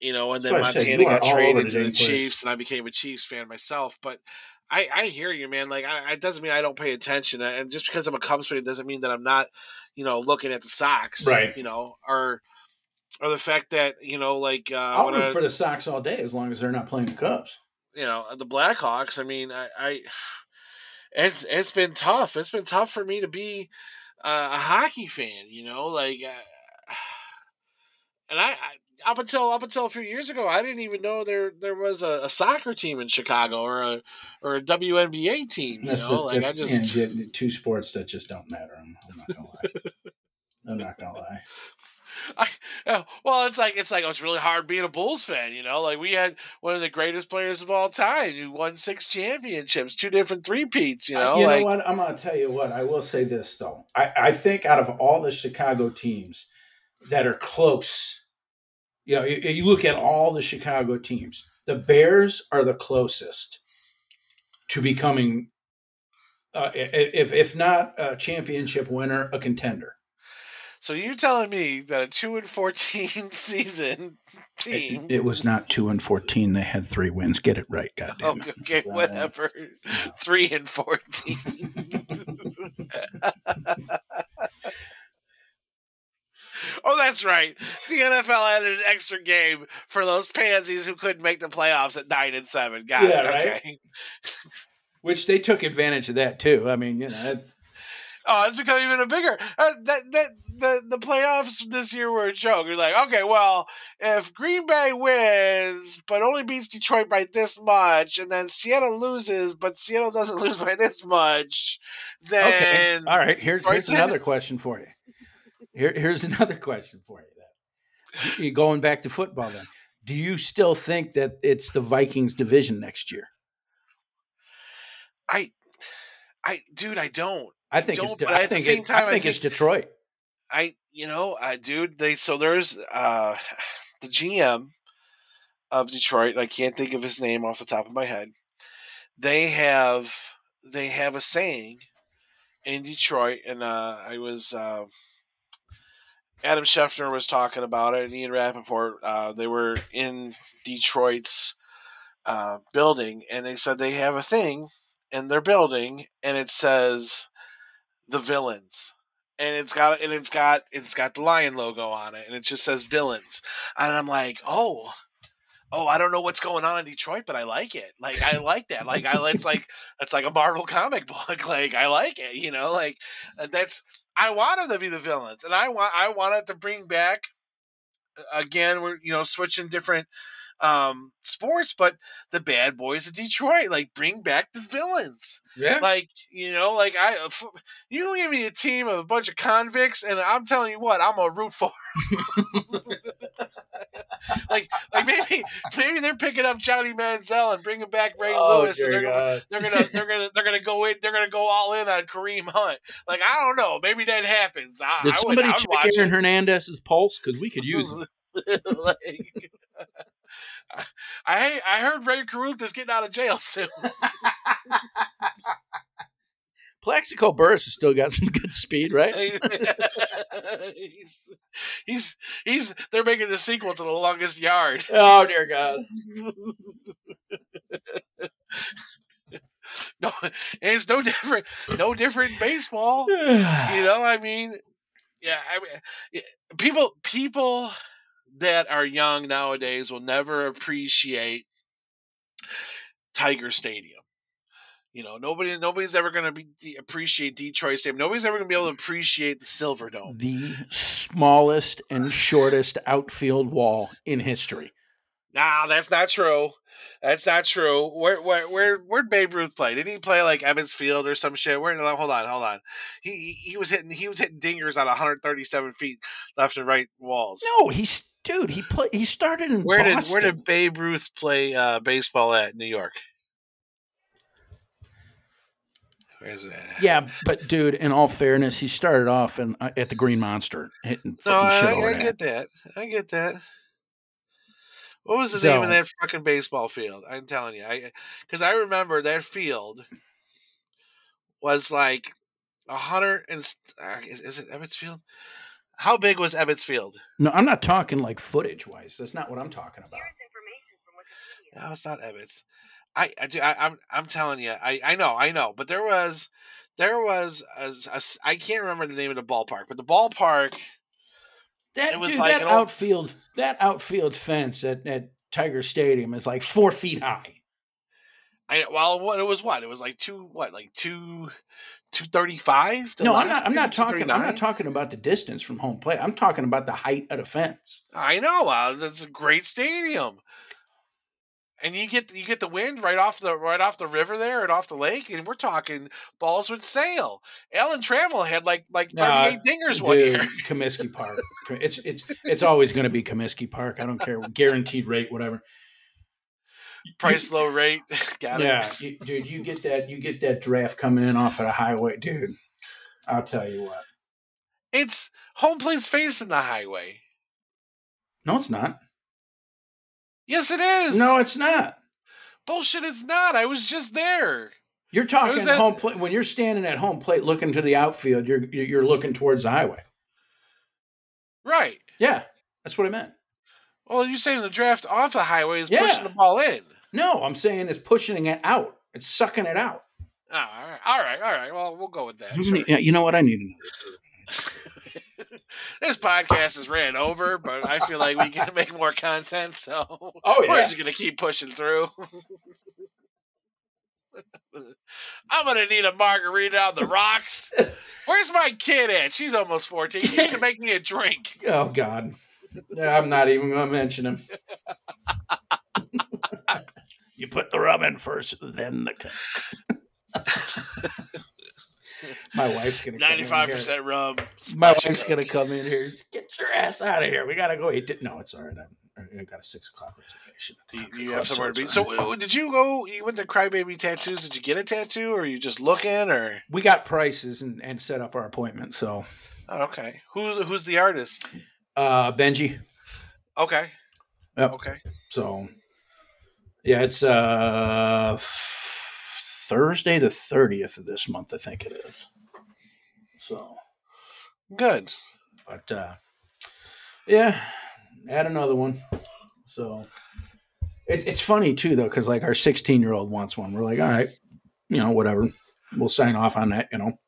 You know, and then I said Montana got traded to the damn place. Chiefs, and I became a Chiefs fan myself. But I, I hear you, man. Like, I, it doesn't mean I don't pay attention, and just because I'm a Cubs fan doesn't mean that I'm not, you know, looking at the Sox, Right. You know, or or the fact that you know, like, uh, I'll root I- for the Sox all day as long as they're not playing the Cubs. you know, the Blackhawks. I mean, I, I, it's it's been tough. It's been tough for me to be uh, a hockey fan. You know, like, uh, and I, I up until up until a few years ago, I didn't even know there there was a, a soccer team in Chicago or a or a WNBA team. You That's like I just. yeah, two sports that just don't matter. I'm, I'm not gonna lie. I'm not gonna lie. I, well, it's like it's like oh, it's really hard being a Bulls fan, you know. Like we had one of the greatest players of all time who won six championships, two different three peats, you know. you like know what? I'm gonna tell you what. I will say this though. I, I think out of all the Chicago teams that are close, you know, you, you look at all the Chicago teams. The Bears are the closest to becoming, uh, if if not a championship winner, a contender. So you're telling me that a two and fourteen season team? It, it was not two and fourteen. They had three wins. Get it right, goddamn. it. okay, whatever. Three and fourteen. oh, that's right. The NFL added an extra game for those pansies who couldn't make the playoffs at nine and seven. Got Yeah, it. right? Which they took advantage of that too. I mean, you know, it's, Oh, it's become even a bigger. Uh, that that the the playoffs this year were a joke. You're like, okay, well, if Green Bay wins but only beats Detroit by this much, and then Seattle loses but Seattle doesn't lose by this much, okay. then All right. Here's, here's another question for you. Here, here's another question for you. Then, going back to football, then, do you still think that it's the Vikings division next year? I, I, dude, I don't. I think don't, it's. but I at the same it- time, I I think it's Detroit. I, you know, I, dude, they so there's uh the GM of Detroit. I can't think of his name off the top of my head. They have they have a saying in Detroit, and uh, I was uh, Adam Schefter was talking about it, and Ian Rapoport. Uh, they were in Detroit's uh, building, and they said they have a thing in their building, and it says the villains. And it's got and it's got it's got the lion logo on it, and it just says villains. And I'm like, oh, oh, I don't know what's going on in Detroit, but I like it. Like I like that. Like I it's like it's like a Marvel comic book. Like I like it. You know, like uh, that's I want them to be the villains, and I want I wanted to bring back again. We're you know switching different um sports, but the bad boys of Detroit, like bring back the villains. Yeah. Like you know, like I, f- you give me a team of a bunch of convicts, and I'm telling you what, I'm gonna root for. like, like maybe, maybe they're picking up Johnny Manziel and bringing back Ray Oh, Lewis, and they're gonna, they're gonna, they're gonna, they're gonna go in, they're gonna go all in on Kareem Hunt. Like, I don't know, maybe that happens. I, Did I somebody would check Aaron it. Hernandez's pulse? Because we could use him. like, I I heard Rae Carruth is getting out of jail soon. Plaxico Burress has still got some good speed, right? he's, he's he's they're making the sequel to the longest yard. Oh dear God! No, it's no different. No different baseball. You know, I mean, yeah, I mean, yeah, people people that are young nowadays will never appreciate Tiger Stadium. You know, nobody nobody's ever going to be de- appreciate Detroit Stadium. Nobody's ever going to be able to mm. appreciate the Silver Dome. the smallest and shortest outfield wall in history. Nah, that's not true. That's not true. Where where where where'd Babe Ruth play? Didn't he play like Evans Field or some shit? Where? Hold on, hold on. He he, he was hitting he was hitting dingers on 137 feet left and right walls. No, he's dude. He play. He started in Where did where did Babe Ruth play uh, baseball at? New York. Where is it? Yeah, but dude, in all fairness, he started off in, uh, at the Green Monster, hitting No, I, I, I get that. I get that. What was the So- name of that fucking baseball field? I'm telling you, I because I remember that field was like a hundred and uh, is, is it Ebbets Field? How big was Ebbets Field? No, I'm not talking like footage wise. That's not what I'm talking about. Here is information from No, it's not Ebbets. I, I, I I'm I'm telling you, I, I know, I know, but there was there was a, a s- I can't remember the name of the ballpark, but the ballpark That It was dude, like that an old- outfield that outfield fence at, at Tiger Stadium is like four feet high. I well, what it was what it was like two what like two two thirty five. No, I'm not. I'm not talking. I'm not talking about the distance from home plate. I'm talking about the height of the fence. I know. Uh, that's a great stadium, and you get you get the wind right off the right off the river there and off the lake, and we're talking balls would sail. Alan Trammell had like like thirty eight dingers one Dude, year. Comiskey Park. It's it's it's always going to be Comiskey Park. I don't care. Guaranteed rate, whatever. Price low rate. Got Yeah, it. you- dude, you get that. You get that draft coming in off of the highway, dude. I'll tell you what. It's home plate's facing the highway. No, it's not. Yes, it is. No, it's not. bullshit. It's not. I was just there. You're talking at- home plate when you're standing at home plate looking to the outfield. You're you're looking towards the highway. Right. Yeah, that's what I meant. Well, you're saying the draft off the highway is Yeah. pushing the ball in. No, I'm saying it's pushing it out. It's sucking it out. Oh, all right, all right, all right. Well, we'll go with that. Sure. Yeah, you know what? I need another. this podcast is ran over, but I feel like we can make more content, so Oh, yeah. we're just gonna keep pushing through. I'm gonna need a margarita on the rocks. Where's my kid at? She's almost 14. You need to make me a drink. Oh God, yeah, I'm not even going to mention him. you put the rum in first, then the coke. My wife's gonna ninety-five percent rum. My wife's gonna come in here. Get your ass out of here. We gotta go eat. Di- no, it's all right. I, I got a six o'clock reservation. Do you, do you have somewhere to be? it's So, all right. did you go? You went to Crybaby Tattoos. Did you get a tattoo, or are you just looking? Or we got prices and, and set up our appointment. So, oh, okay, who's who's the artist? Uh, Benji. Okay, Yep. okay. So, yeah, it's uh f- Thursday the thirtieth of this month. I think it is. So, Good. but uh, yeah, add another one. So, it, it's funny too though, because like our sixteen year old wants one. We're like, all right, you know, whatever. We'll sign off on that, you know.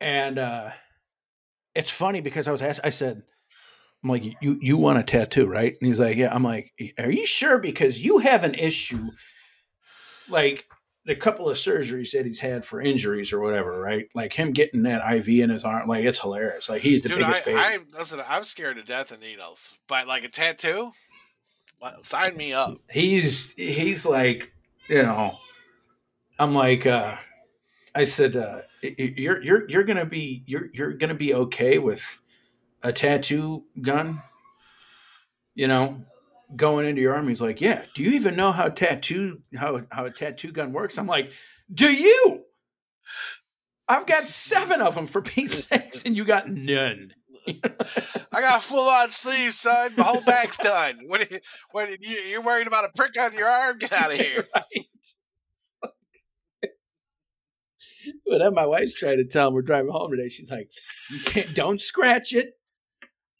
And uh it's funny because I was asked, I said, I'm like, you you want a tattoo, right? And he's like, Yeah. I'm like, Are you sure? Because you have an issue, like the couple of surgeries that he's had for injuries or whatever, right? Like him getting that IV in his arm, like it's hilarious. Like he's the Dude, biggest I, baby. I listen. I'm scared to death of needles, but like a tattoo, well, sign me up. he's he's like you know i'm like uh i said uh you're you're you're gonna be you're you're gonna be okay with a tattoo gun you know going into your arm he's like yeah do you even know how tattoo how how a tattoo gun works i'm like do you i've got seven of them for Pete's sakes and you got none I got full on sleeves, son. My whole back's done. What? are you- are worried about a prick on your arm? Get out of here. right? But then my wife's trying to tell him we're driving home today. She's like, "You can't, don't scratch it.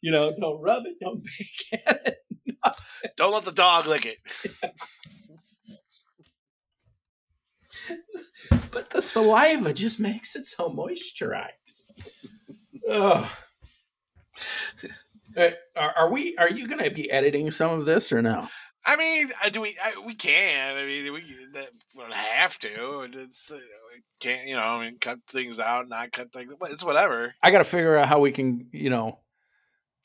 You know, don't rub it, don't pick at it." Don't let the dog lick it. But the saliva just makes it so moisturized. Uh, Are, are we? Are you going to be editing some of this or no? I mean, uh, do we? I, we can. I mean, we, that- we don't have to. It's uh, we can't. You know, I mean, cut things out, not cut things. But it's whatever. I got to figure out how we can, you know,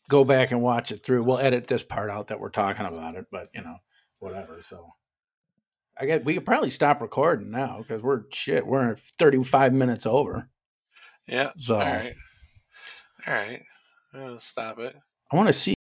go back and watch it through. We'll edit this part out that we're talking about it, but you know, whatever. So I get we could probably stop recording now because we're shit. We're 35 minutes over. Yeah. So All right. All right. Uh, stop it. I want to see